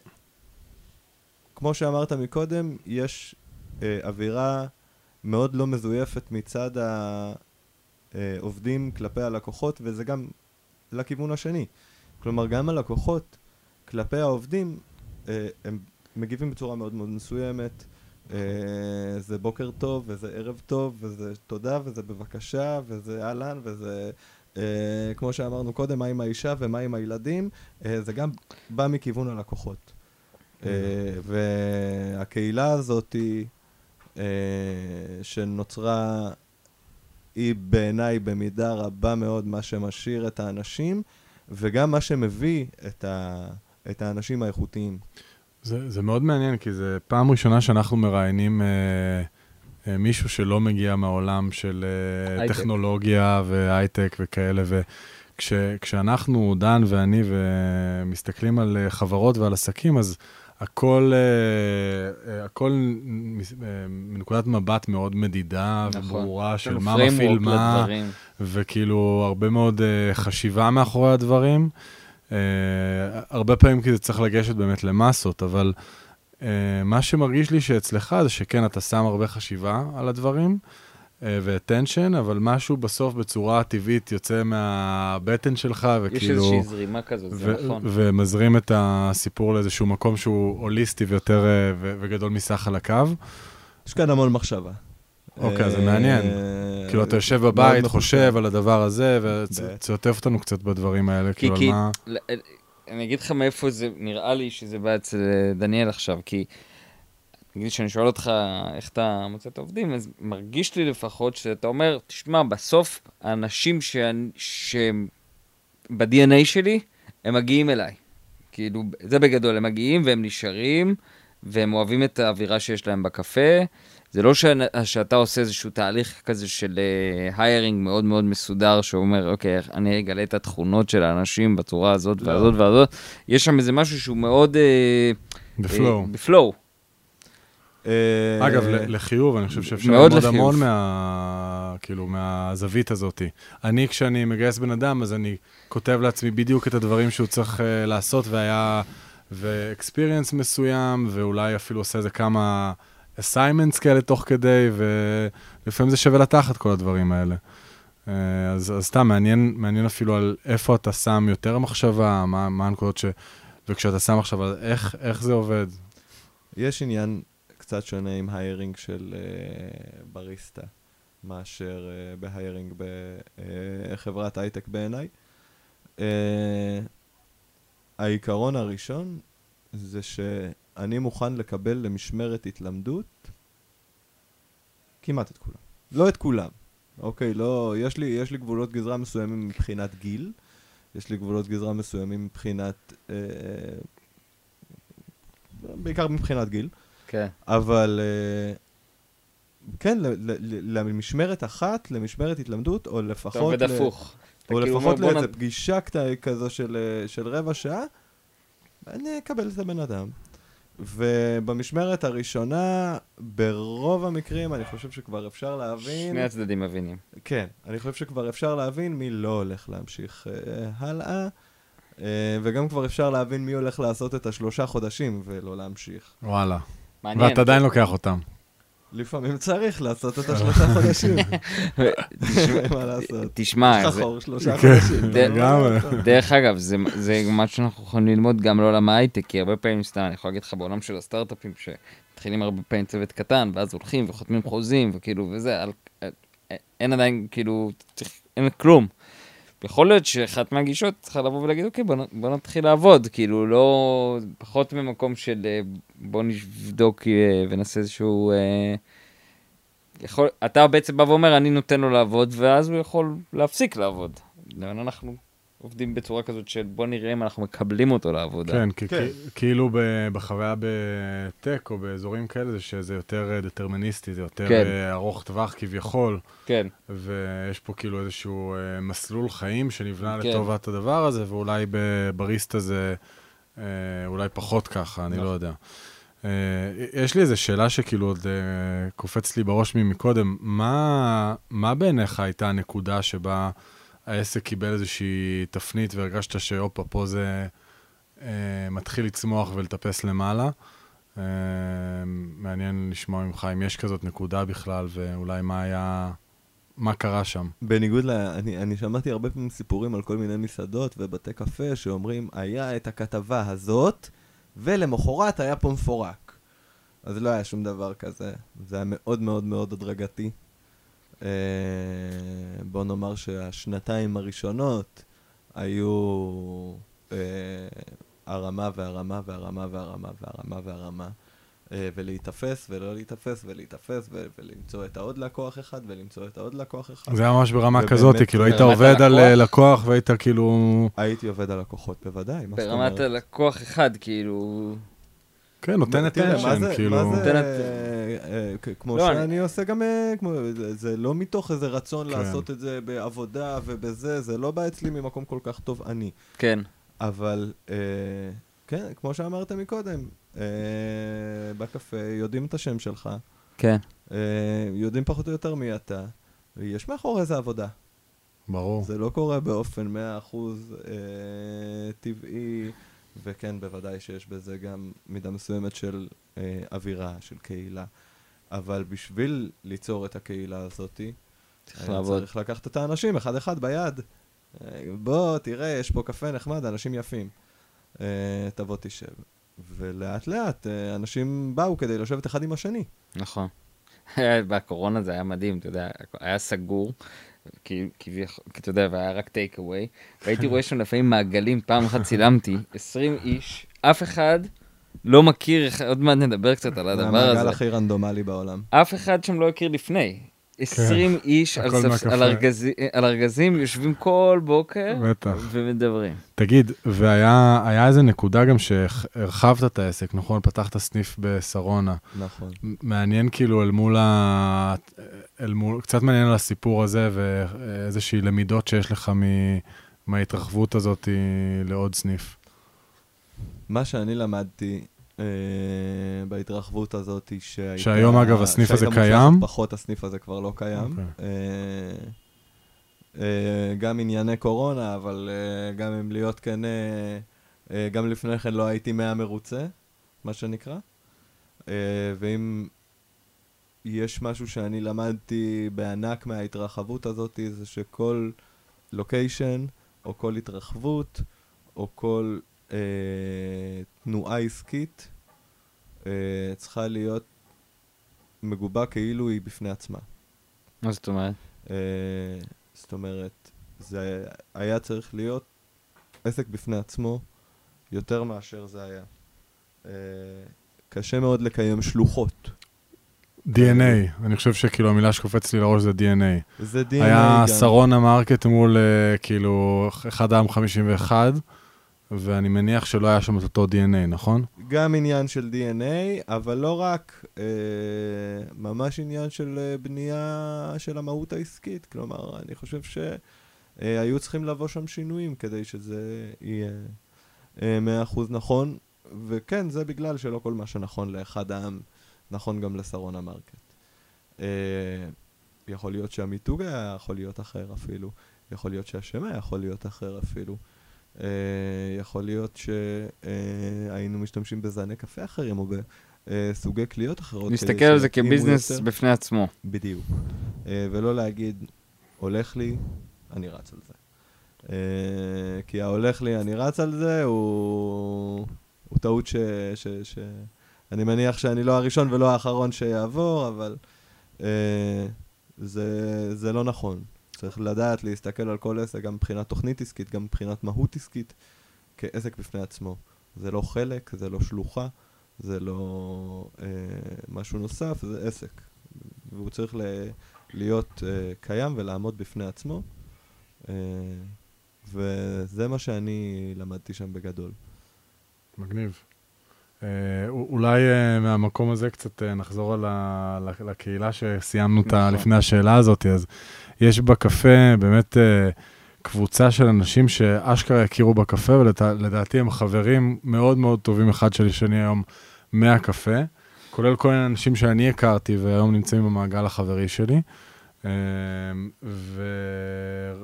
כמו שאמרת מקודם, יש אה, אווירה מאוד לא מזויפת מצד העובדים כלפי הלקוחות, וזה גם לכיוון השני. כלומר, גם הלקוחות כלפי העובדים, אה, הם מגיבים בצורה מאוד מאוד מסוימת. אה, זה בוקר טוב, וזה ערב טוב, וזה תודה, וזה בבקשה, וזה אהלן, וזה, אה, כמו שאמרנו קודם, מה עם האישה ומה עם הילדים, אה, זה גם בא מכיוון הלקוחות. אה, והקהילה הזאת אה, שנוצרה, היא בעיניי במידה רבה מאוד מה שמשאיר את האנשים, וגם מה שמביא את, ה, את האנשים האיכותיים. זה, זה מאוד מעניין, כי זו פעם ראשונה שאנחנו מראיינים אה, אה, מישהו שלא מגיע מהעולם של אה. טכנולוגיה והייטק וכאלה, וכשאנחנו, דן ואני, ומסתכלים על אה, חברות ועל עסקים, אז הכל, אה, אה, הכל אה, מנקודת מבט מאוד מדידה נכון. וברורה של מה מפעיל מה, לדברים. וכאילו הרבה מאוד חשיבה מאחורי הדברים. הרבה פעמים כי זה צריך לגשת באמת למסות, אבל מה שמרגיש לי שאצלך זה שכן, אתה שם הרבה חשיבה על הדברים. אה, ו-attention, אבל משהו בסוף בצורה טבעית יוצא מהבטן שלך, יש וכאילו... איזושהי זרימה כזאת, זה נכון. ומזרים את הסיפור לאיזשהו מקום שהוא הוליסטי ויותר אה, וגדול מסך על הקו. יש כאן המון מחשבה. אוקיי, זה אה, מעניין. כאילו, אתה יושב בבית. חושב על הדבר הזה. ותשתף אותנו קצת בדברים האלה, כאילו, על מה... אני אגיד לך מאיפה זה, נראה לי שזה בא אצל דניאל עכשיו, כי נגיד שאני שואל אותך איך אתה מוצא את העובדים, אז מרגיש לי לפחות שאתה אומר, תשמע, בסוף האנשים שאני- שהם ב-DNA שלי, הם מגיעים אליי. כאילו, זה בגדול, הם מגיעים והם נשארים, והם אוהבים את האווירה שיש להם בקפה. זה לא שאני- שאתה עושה איזשהו תהליך כזה של היירינג מאוד מאוד מסודר, שאומר, אוקיי, אני אגלה את התכונות של האנשים בצורה הזאת לא. והזאת והזאת. יש שם איזה משהו שהוא מאוד... אה, בפלואו. אה, בפלואו. אה, אגב, לחיוב, אני חושב שאפשר ללמוד. המון מה... כאילו, מהזווית הזאת. אני, כשאני מגייס בן אדם, אז אני כותב לעצמי בדיוק את הדברים שהוא צריך uh, לעשות, והיה... ו-experience מסוים, ואולי אפילו עושה איזה כמה assignments כאלה תוך כדי, ולפעמים זה שווה לתחת כל הדברים האלה. אה, אז, אז סתם, מעניין, מעניין אפילו על איפה אתה שם יותר מחשבה, מה, מה הנקודות ש... וכשאתה שם עכשיו, איך, איך זה עובד? יש עניין קצת שונה עם היירינג של uh, בריסטה, מאשר uh, בהיירינג בחברת הייטק בעיניי. Uh, העיקרון הראשון זה שאני מוכן לקבל למשמרת התלמדות כמעט את כולם. לא את כולם, אוקיי? לא, יש לי, יש לי גבולות גזרה מסוימים מבחינת גיל, יש לי גבולות גזרה מסוימים מבחינת... אה, בעיקר מבחינת גיל. כן. אבל אה, כן, ל- ל- ל- למשמרת אחת, למשמרת התלמדות, או אתה לפחות... עובד ל- הפוך. אתה או כאילו לפחות לאיזה פגישה כזו של, אה, של רבע שעה, אני אקבל את הבן אדם. ובמשמרת הראשונה, ברוב המקרים, אני חושב שכבר אפשר להבין... שני הצדדים מבינים. כן, אני חושב שכבר אפשר להבין מי לא הולך להמשיך אה, הלאה, אה, וגם כבר אפשר להבין מי הולך לעשות את השלושה חודשים ולא להמשיך. וואלה. מעניין. ואתה עדיין לוקח אותם. לפעמים צריך לעשות את השלושה חודשים, מה לעשות. תשמע, יש לך זה- חור שלושה כן, חודשים. דרך אגב, זה, זה מה שאנחנו יכולים ללמוד גם לעולם ההייטק, כי הרבה פעמים, סתם, אני יכול להגיד לך בעולם של הסטארט-אפים, שמתחילים הרבה פעמים צוות קטן, ואז הולכים וחותמים חוזים, וכאילו, וזה, אין עדיין, כאילו, אין כלום. יכול להיות שאחת מהגישות צריכה לבוא ולהגיד, אוקיי, בוא, בוא נתחיל לעבוד, כאילו, לא, פחות ממקום של אה, בוא נבדוק אה, ונעשה איזשהו... אה, יכול, אתה בעצם בא ואומר, אני נותן לו לעבוד, ואז הוא יכול להפסיק לעבוד. אנחנו עובדים בצורה כזאת של בוא נראה אם אנחנו מקבלים אותו לעבודה. כן, כי- כן. כי- כאילו ב- בחוויה בטק או באזורים כאלה, זה שזה יותר אה, דטרמיניסטי, זה יותר כן. אה, ארוך טווח כביכול, כן, ויש פה כאילו איזשהו אה, מסלול חיים שנבנה כן. לטובת הדבר הזה, ואולי בבריסטה זה אולי פחות ככה, אני לא נכון. יודע. אה, יש לי איזו שאלה שכאילו עוד קופץ לי בראש ממקודם, מה, מה בעיניך הייתה הנקודה שבה העסק קיבל איזושהי תפנית והרגשת שהופה, פה זה אה, מתחיל לצמוח ולטפס למעלה? אה, מעניין לשמוע ממך אם יש כזאת נקודה בכלל, ואולי מה היה, מה קרה שם. בניגוד ל... אני, אני שמעתי הרבה פעמים סיפורים על כל מיני מסעדות ובתי קפה שאומרים, היה את הכתבה הזאת, ולמחרת היה פה מפורק. אז לא היה שום דבר כזה. זה היה מאוד מאוד מאוד הדרגתי. אה, בוא נאמר שהשנתיים הראשונות היו אה, הרמה והרמה והרמה והרמה והרמה והרמה. אה, ולהיתפס ולא להיתפס ולהיתפס ו- ולמצוא את העוד לקוח אחד ולמצוא את העוד לקוח אחד. זה היה ממש ברמה כזאת, כאילו היית עובד על אה, הלקוח? לקוח והיית כאילו... הייתי עובד על לקוחות, בוודאי, מה זאת ברמת? הלקוח אחד, כאילו... כן, נותן תראה, מה attention, כאילו... מה זה, נותנת- כמו לא, שאני עושה גם, אה, כמו- זה- זה לא מתוך איזה רצון כן. לעשות את זה בעבודה ובזה, זה לא בא אצלי ממקום כל כך טוב אני. כן. אבל אה, כן, כמו שאמרת מקודם, אה, בקפה יודעים את השם שלך, כן. אה, יודעים פחות או יותר מי אתה, ויש מאחורי זה עבודה. ברור. זה לא קורה באופן 100% אה, טבעי, וכן, בוודאי שיש בזה גם מידה מסוימת של אה, אווירה, של קהילה. אבל בשביל ליצור את הקהילה הזאת, צריך היה לעבוד. צריך לקחת את האנשים אחד-אחד ביד. אה, בוא, תראה, יש פה קפה נחמד, אנשים יפים. אה, תבוא תשב. ולאט לאט אה, אנשים באו כדי לשבת אחד עם השני. נכון. [LAUGHS] בקורונה זה היה מדהים, אתה יודע, היה סגור, כביכול, כי אתה יודע, והיה רק טייק אווי, והייתי רואה שם לפעמים מעגלים, פעם אחת צילמתי, 20 איש, אף אחד לא מכיר, עוד מעט נדבר קצת על זה הדבר המעגל הזה. הכי רנדומלי בעולם. אף אחד שם לא הכיר לפני. 20 איש על, כן. הכל ספס, מהקפה. על, ארגזי, על ארגזים יושבים כל בוקר בטח. ומדברים. תגיד, והיה היה איזה נקודה גם שהרחבת את העסק, נכון? פתחת סניף בשרונה. נכון. מעניין כאילו אל מול ה... אל מול... קצת מעניין על הסיפור הזה ואיזושהי למידות שיש לך מ... מההתרחבות הזאת לעוד סניף. מה שאני למדתי בהתרחבות הזאת שהייתה... שהיום, אגב, הסניף הזה קיים? פחות, הסניף הזה כבר לא קיים. אוקיי. אה, אה, גם ענייני קורונה, אבל אה, גם אם להיות כן, אה, אה, גם לפני כן לא הייתי 100 מרוצה, מה שנקרא. אה, ואם יש משהו שאני למדתי בענק מההתרחבות הזאת, זה שכל לוקיישן, או כל התרחבות, או כל אה, תנועה עסקית, אה, צריכה להיות מגובה כאילו היא בפני עצמה. מה זאת אומרת? אה, זאת אומרת, זה היה צריך להיות עסק בפני עצמו יותר מאשר זה היה. אה, קשה מאוד לקיים שלוחות. DNA, אני חושב שכאילו המילה שקופץ לי לראש זה DNA. זה DNA היה גם. שרונה מרקט מול אה, כאילו אחד העם 51, ואני מניח שלא היה שם את אותו DNA, נכון? גם עניין של DNA, אבל לא רק, אה, ממש עניין של אה, בנייה של המהות העסקית. כלומר, אני חושב שהיו צריכים לבוא שם שינויים כדי שזה יהיה אה, 100% נכון, וכן, זה בגלל שלא כל מה שנכון לאחד העם, נכון גם לשרונה מרקט. אה, יכול להיות שהמיתוג היה יכול להיות אחר אפילו, יכול להיות שהשם היה יכול להיות אחר אפילו. אה, יכול להיות שהיינו משתמשים בזני קפה אחרים או בסוגי קליות אחרות. כדי להסתכל על זה כ business יותר. בפני עצמו. בדיוק. אה, ולא להגיד, הולך לי, אני רץ על זה. Uh, כי ההולך לי, אני רץ על זה, הוא, הוא טעות ש, ש, ש... אני מניח שאני לא הראשון ולא האחרון שיעבור, אבל uh, זה, זה לא נכון. צריך לדעת להסתכל על כל עסק, גם מבחינת תוכנית עסקית, גם מבחינת מהות עסקית, כעסק בפני עצמו. זה לא חלק, זה לא שלוחה, זה לא אה, משהו נוסף, זה עסק. והוא צריך ל- להיות אה, קיים ולעמוד בפני עצמו. אה, וזה מה שאני למדתי שם בגדול. מגניב. אה, אולי אה, מהמקום הזה קצת אה, נחזור על ה- ל- לקהילה שסיימנו אותה נכון. לפני השאלה הזאת, אז יש בקפה באמת קבוצה של אנשים שאשכרה הכירו בקפה, ולדעתי הם חברים מאוד מאוד טובים אחד של השני היום מהקפה, כולל כל מיני אנשים שאני הכרתי והיום נמצאים במעגל החברי שלי.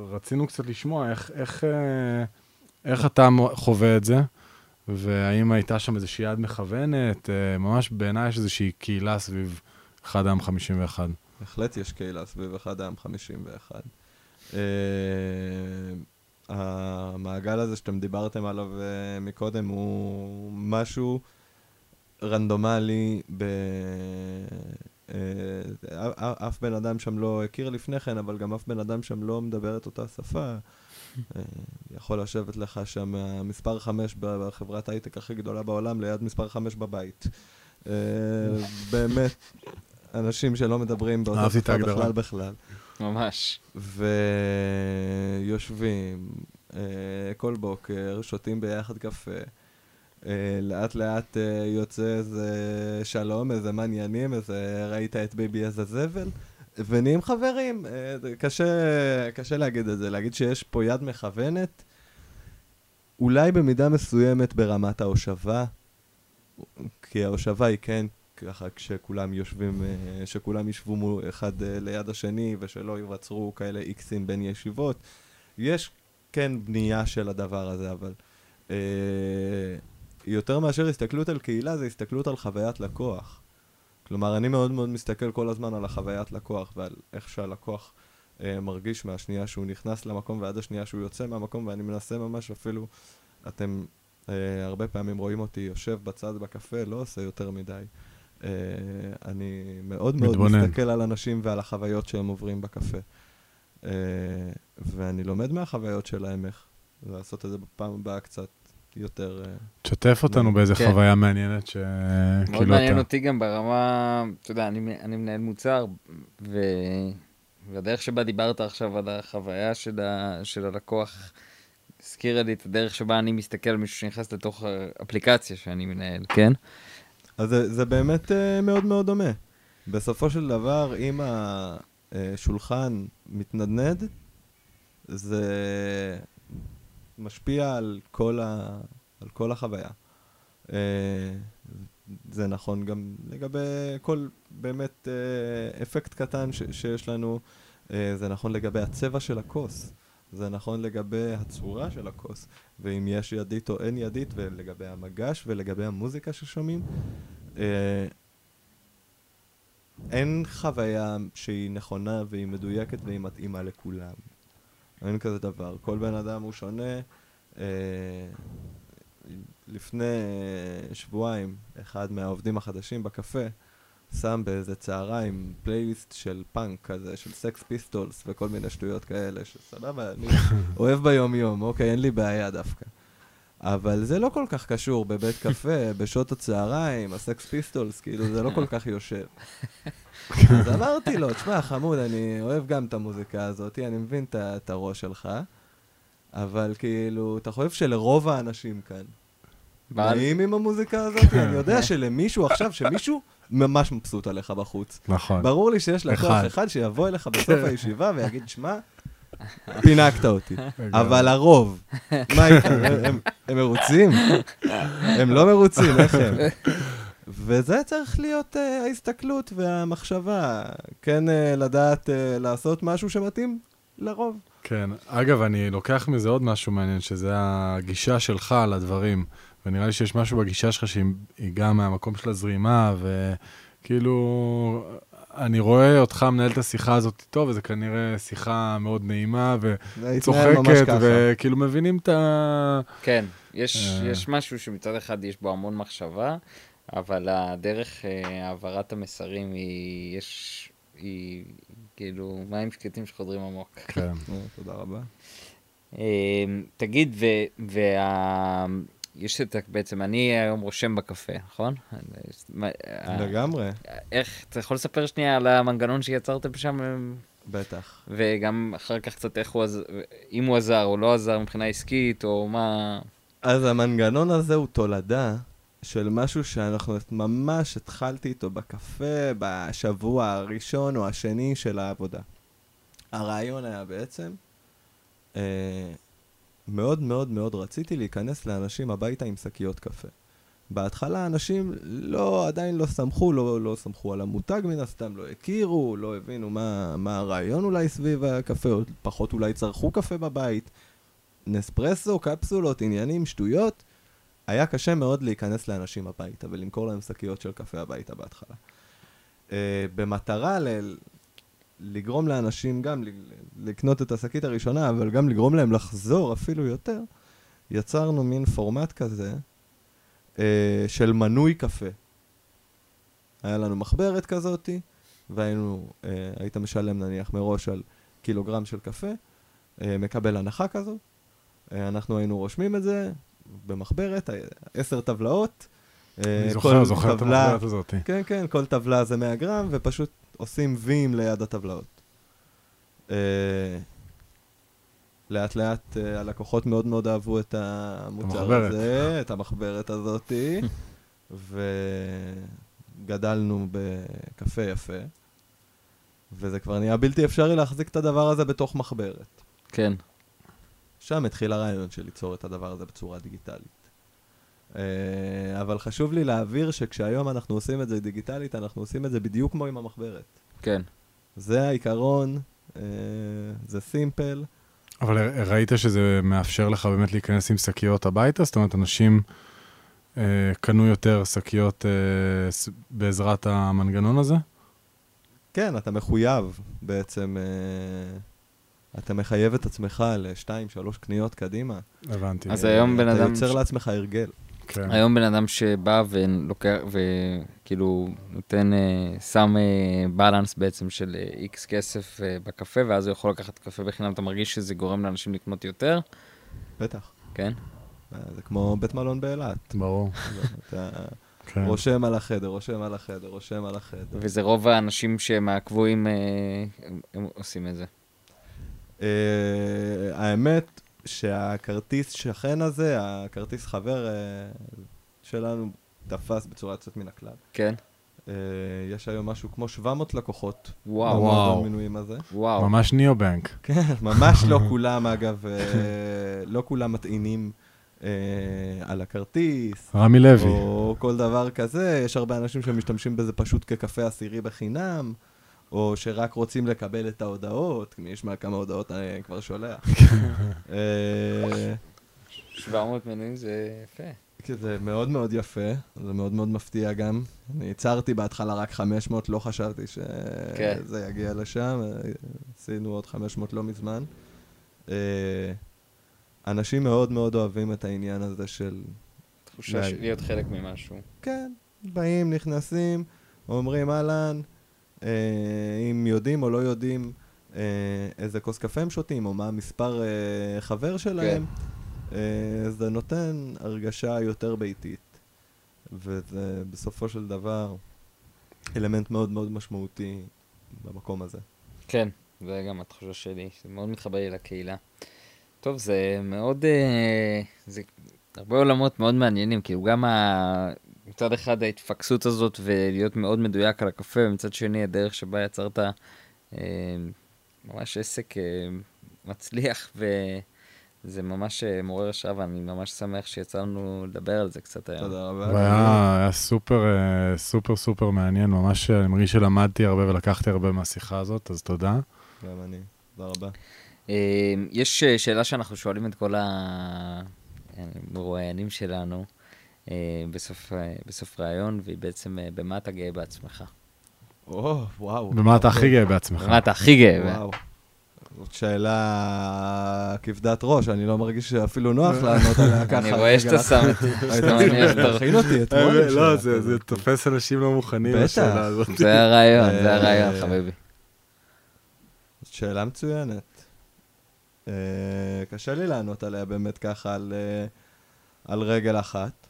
ורצינו קצת לשמוע איך, איך, איך אתה חווה את זה. והאם הייתה שם איזושהי יד מכוונת? אה, ממש בעיניי יש איזושהי קהילה סביב אחד העם 51. בהחלט יש קהילה סביב אחד העם 51. Uh, המעגל הזה שאתם דיברתם עליו uh, מקודם הוא משהו רנדומלי, ב... uh, אף בן אדם שם לא הכיר לפני כן, אבל גם אף בן אדם שם לא מדבר את אותה שפה. Uh, יכול לשבת לך שם מספר 5 בחברת הייטק הכי גדולה בעולם ליד מספר 5 בבית. Uh, [LAUGHS] באמת, אנשים שלא מדברים באותה את שפה. בכלל בכלל. ממש. ויושבים אה, כל בוקר, שותים ביחד קפה. אה, לאט לאט אה, יוצא איזה שלום, איזה מעניינים, איזה ראית את ביבי איזה זבל, ונהיים חברים. אה, קשה, קשה להגיד את זה, להגיד שיש פה יד מכוונת. אולי במידה מסוימת ברמת ההושבה, כי ההושבה היא כן ככה כשכולם יושבים, אה, שכולם ישבו אחד אה, ליד השני ושלא ייווצרו כאלה איקסים בין ישיבות. יש כן בנייה של הדבר הזה, אבל אה, יותר מאשר הסתכלות על קהילה, זה הסתכלות על חוויית לקוח. כלומר, אני מאוד מאוד מסתכל כל הזמן על החוויית לקוח ועל איך שהלקוח אה, מרגיש מהשנייה שהוא נכנס למקום ועד השנייה שהוא יוצא מהמקום, ואני מנסה ממש אפילו, אתם אה, הרבה פעמים רואים אותי יושב בצד בקפה, לא עושה יותר מדי. אה, אני מאוד מאוד מתבונן. מסתכל על אנשים ועל החוויות שהם עוברים בקפה. אה, ואני לומד מהחוויות שלהם איך לעשות את זה בפעם הבאה קצת יותר... אה, תשתף אותנו באיזה כן. חוויה מעניינת ש... מאוד כאילו מעניין אתה- אותי גם ברמה, אתה יודע, אני, אני מנהל מוצר, ו... והדרך שבה דיברת עכשיו על החוויה של, ה... של הלקוח, הזכירה לי את הדרך שבה אני מסתכל על מישהו שנכנס לתוך האפליקציה שאני מנהל, כן? אז זה, זה באמת uh, מאוד מאוד דומה. בסופו של דבר, אם השולחן מתנדנד, זה משפיע על כל, ה, על כל החוויה. Uh, זה נכון גם לגבי כל באמת uh, אפקט קטן ש, שיש לנו, uh, זה נכון לגבי הצבע של הכוס. זה נכון לגבי הצורה של הכוס, ואם יש ידית או אין ידית, ולגבי המגש ולגבי המוזיקה ששומעים. אה, אין חוויה שהיא נכונה והיא מדויקת והיא מתאימה לכולם. אין כזה דבר. כל בן אדם הוא שונה. אה, לפני אה, שבועיים, אחד מהעובדים החדשים בקפה שם באיזה צהריים פלייליסט של פאנק כזה, של Sex Pistols וכל מיני שטויות כאלה, שסבבה, אני [LAUGHS] אוהב ביום-יום, אוקיי, אין לי בעיה דווקא. אבל זה לא כל כך קשור בבית קפה, [LAUGHS] בשעות הצהריים, הסקס פיסטולס, כאילו, זה לא כל כך יושב. [LAUGHS] אז אמרתי לו, תשמע, חמוד, אני אוהב גם את המוזיקה הזאת, אני מבין את הראש שלך, אבל כאילו, אתה חושב שלרוב האנשים כאן, נעים עם המוזיקה הזאת? אני יודע שלמישהו עכשיו, שמישהו ממש מבסוט עליך בחוץ. נכון. ברור לי שיש לקוח אחד. שיבוא אליך בסוף הישיבה ויגיד, שמע, פינקת אותי. אבל הרוב, מה הם- הם מרוצים? הם לא מרוצים, איך הם? וזה צריך להיות uh, ההסתכלות והמחשבה. כן uh, לדעת uh, לעשות משהו שמתאים לרוב. כן. אגב, אני לוקח מזה עוד משהו מעניין, שזה הגישה שלך לדברים. ונראה לי שיש משהו בגישה שלך שהיא היא גם מהמקום של הזרימה, וכאילו, אני רואה אותך מנהל את השיחה הזאת איתו, וזה כנראה שיחה מאוד נעימה וצוחקת. וכאילו מבינים את ה... כן, יש. יש משהו שמצד אחד יש בו המון מחשבה, אבל הדרך אה, העברת המסרים היא, יש, היא כאילו מים שקטים שחודרים עמוק. כן. [LAUGHS] אה, תודה רבה. אה, תגיד, ו, וה... יש את, ה- בעצם, אני היום רושם בקפה, נכון? מה- ה- לגמרי, איך, אתה יכול לספר שנייה על המנגנון שיצרתם שם, אה, בטח. וגם אחר כך קצת איך הוא עזר, אם הוא עזר או לא עזר מבחינה עסקית, או מה... אז המנגנון הזה הוא תולדה של משהו שאנחנו ממש התחלתי איתו בקפה בשבוע הראשון או השני של העבודה. הרעיון היה בעצם, אה, מאוד מאוד מאוד רציתי להיכנס לאנשים הביתה עם שקיות קפה. בהתחלה אנשים לא, עדיין לא סמכו, לא, לא סמכו על המותג מן הסתם, לא הכירו, לא הבינו מה, מה הרעיון אולי סביב הקפה, או פחות אולי צרכו קפה בבית. נספרסו, קפסולות, עניינים, שטויות. היה קשה מאוד להיכנס לאנשים הביתה ולמכור להם שקיות של קפה הביתה בהתחלה. Uh, במטרה ל... לגרום לאנשים גם ל... לקנות את השקית הראשונה, אבל גם לגרום להם לחזור אפילו יותר, יצרנו מין פורמט כזה uh, של מנוי קפה. היה לנו מחברת כזאתי, והיינו, uh, היית משלם נניח מראש על קילוגרם של קפה, uh, מקבל הנחה כזו, אנחנו היינו רושמים את זה במחברת, עשר טבלאות. אה, אני כל זוכר, זוכר את טבלה- המחברת הזאת. כן, כן, כל טבלה זה 100 גרם, ופשוט עושים ויים ליד הטבלאות. אה, לאט לאט אה, הלקוחות מאוד מאוד אהבו את המוצר המחברת. הזה, את המחברת הזאתי, [LAUGHS] וגדלנו בקפה יפה, וזה כבר נהיה בלתי אפשרי להחזיק את הדבר הזה בתוך מחברת. כן. שם התחיל הרעיון של ליצור את הדבר הזה בצורה דיגיטלית. אה, אבל חשוב לי להבהיר שכשהיום אנחנו עושים את זה דיגיטלית, אנחנו עושים את זה בדיוק כמו עם המחברת. כן. זה העיקרון, אה, זה סימפל. אבל ראית שזה מאפשר לך באמת להיכנס עם שקיות הביתה? זאת אומרת, אנשים אה, קנו יותר שקיות אה, ס- בעזרת המנגנון הזה? כן, אתה מחויב בעצם, אה, אתה מחייב את עצמך לשתיים, שלוש קניות קדימה. הבנתי. אז היום בן אתה אדם יוצר ש- לעצמך הרגל. כן. היום בן אדם שבא ולוקח, וכאילו נותן, אה, שם אה, בלנס בעצם של איקס כסף אה, בקפה, ואז הוא יכול לקחת קפה בחינם, אתה מרגיש שזה גורם לאנשים לקנות יותר? בטח. כן? אה, זה כמו בית מלון באילת. ברור. אתה כן. רושם על החדר, רושם על החדר, רושם על החדר. וזה רוב האנשים שהם הקבועים, אה, הם, הם עושים את זה. אה, האמת שהכרטיס שכן הזה, הכרטיס חבר אה, שלנו, תפס בצורה יוצאת מן הכלל. כן? אה, יש היום משהו כמו 700 לקוחות. וואו, וואו. במועדון מינויים הזה. וואו. ממש ניאו-בנק. כן, ממש לא [LAUGHS] כולם, אגב, לא כולם מטעינים אה, על הכרטיס. רמי לוי. או כל דבר כזה, יש הרבה אנשים שמשתמשים בזה פשוט כקפה עשירי בחינם, או שרק רוצים לקבל את ההודעות, מי ישמע כמה הודעות אני כבר שולח. [LAUGHS] אה, 700 מנויים זה יפה. כי זה מאוד מאוד יפה, זה מאוד מאוד מפתיע גם. אני הצהרתי בהתחלה רק 500, לא חשבתי כן. שזה יגיע לשם, אה, עשינו עוד 500 לא מזמן. אה, אנשים מאוד מאוד אוהבים את העניין הזה של תחושה. של להיות חלק ממשהו. כן, באים, נכנסים, אומרים אהלן, אה, אם יודעים או לא יודעים אה, איזה כוס קפה הם שותים, או מה המספר אה, חבר שלהם, אה, זה נותן הרגשה יותר ביתית. וזה בסופו של דבר אלמנט מאוד מאוד משמעותי במקום הזה. כן, זה גם התחושה שלי, זה מאוד מתחבר לי לקהילה. טוב, זה מאוד, אה, זה הרבה עולמות מאוד מעניינים, כאילו גם ה... מצד אחד ההתפקסות הזאת ולהיות מאוד מדויק על הקפה, ומצד שני הדרך שבה יצרת אה, ממש עסק אה, מצליח, וזה ממש אה, מעורר השראה, ואני ממש שמח שיצא לנו לדבר על זה קצת היום. תודה רבה. והיה היה סופר, אה, סופר, סופר מעניין. ממש, אה, אני מרגיש שלמדתי הרבה ולקחתי הרבה מהשיחה הזאת, אז תודה. גם אני. תודה רבה. יש שאלה שאנחנו שואלים את כל המרואיינים שלנו בסוף, אה, בסוף ראיון, והיא בעצם, אה, במה אתה גאה בעצמך? או, וואו. במה אתה הכי גאה בעצמך? במה אתה הכי גאה? וואו. זאת שאלה כבדת ראש, אני לא מרגיש שאפילו נוח לענות עליה ככה. אני רואה שאתה שם את [LAUGHS] הראש. מכין אותי אתמול. לא, זה זה. תופס אנשים לא מוכנים בטח. לשאלה הזאת. [LAUGHS] זה הרעיון, זה אה, הרעיון, חביבי. זאת שאלה מצוינת. אה, קשה לי לענות עליה באמת ככה על, אה, על רגל אחת,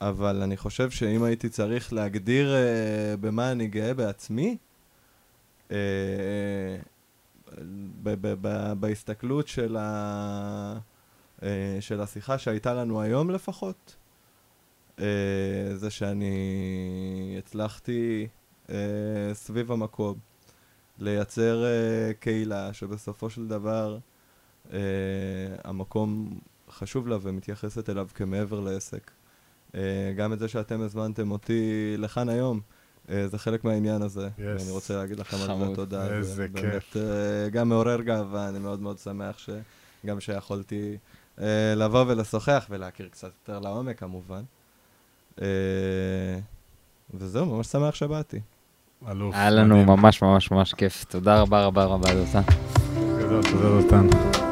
אבל אני חושב שאם הייתי צריך להגדיר אה, במה אני גאה בעצמי, אה, ב- ב- ב- בהסתכלות של, ה, אה, של השיחה שהייתה לנו היום לפחות, אה, זה שאני הצלחתי אה, סביב המקום לייצר אה, קהילה שבסופו של דבר אה, המקום חשוב לה ומתייחסת אליו כמעבר לעסק. אה, גם את זה שאתם הזמנתם אותי לכאן היום, אה, זה חלק מהעניין הזה. Yes. ואני רוצה להגיד לכם על חמוד. זה תודה. איזה זה כיף. באמת אה, גם מעורר גאווה, אני מאוד מאוד שמח שגם שיכולתי לבוא ולשוחח ולהכיר קצת יותר לעומק כמובן. וזהו, ממש שמח שבאתי. אלוף. היה לנו. ממש ממש ממש כיף. תודה רבה רבה רבה, דותן. גדול, תודה דותן.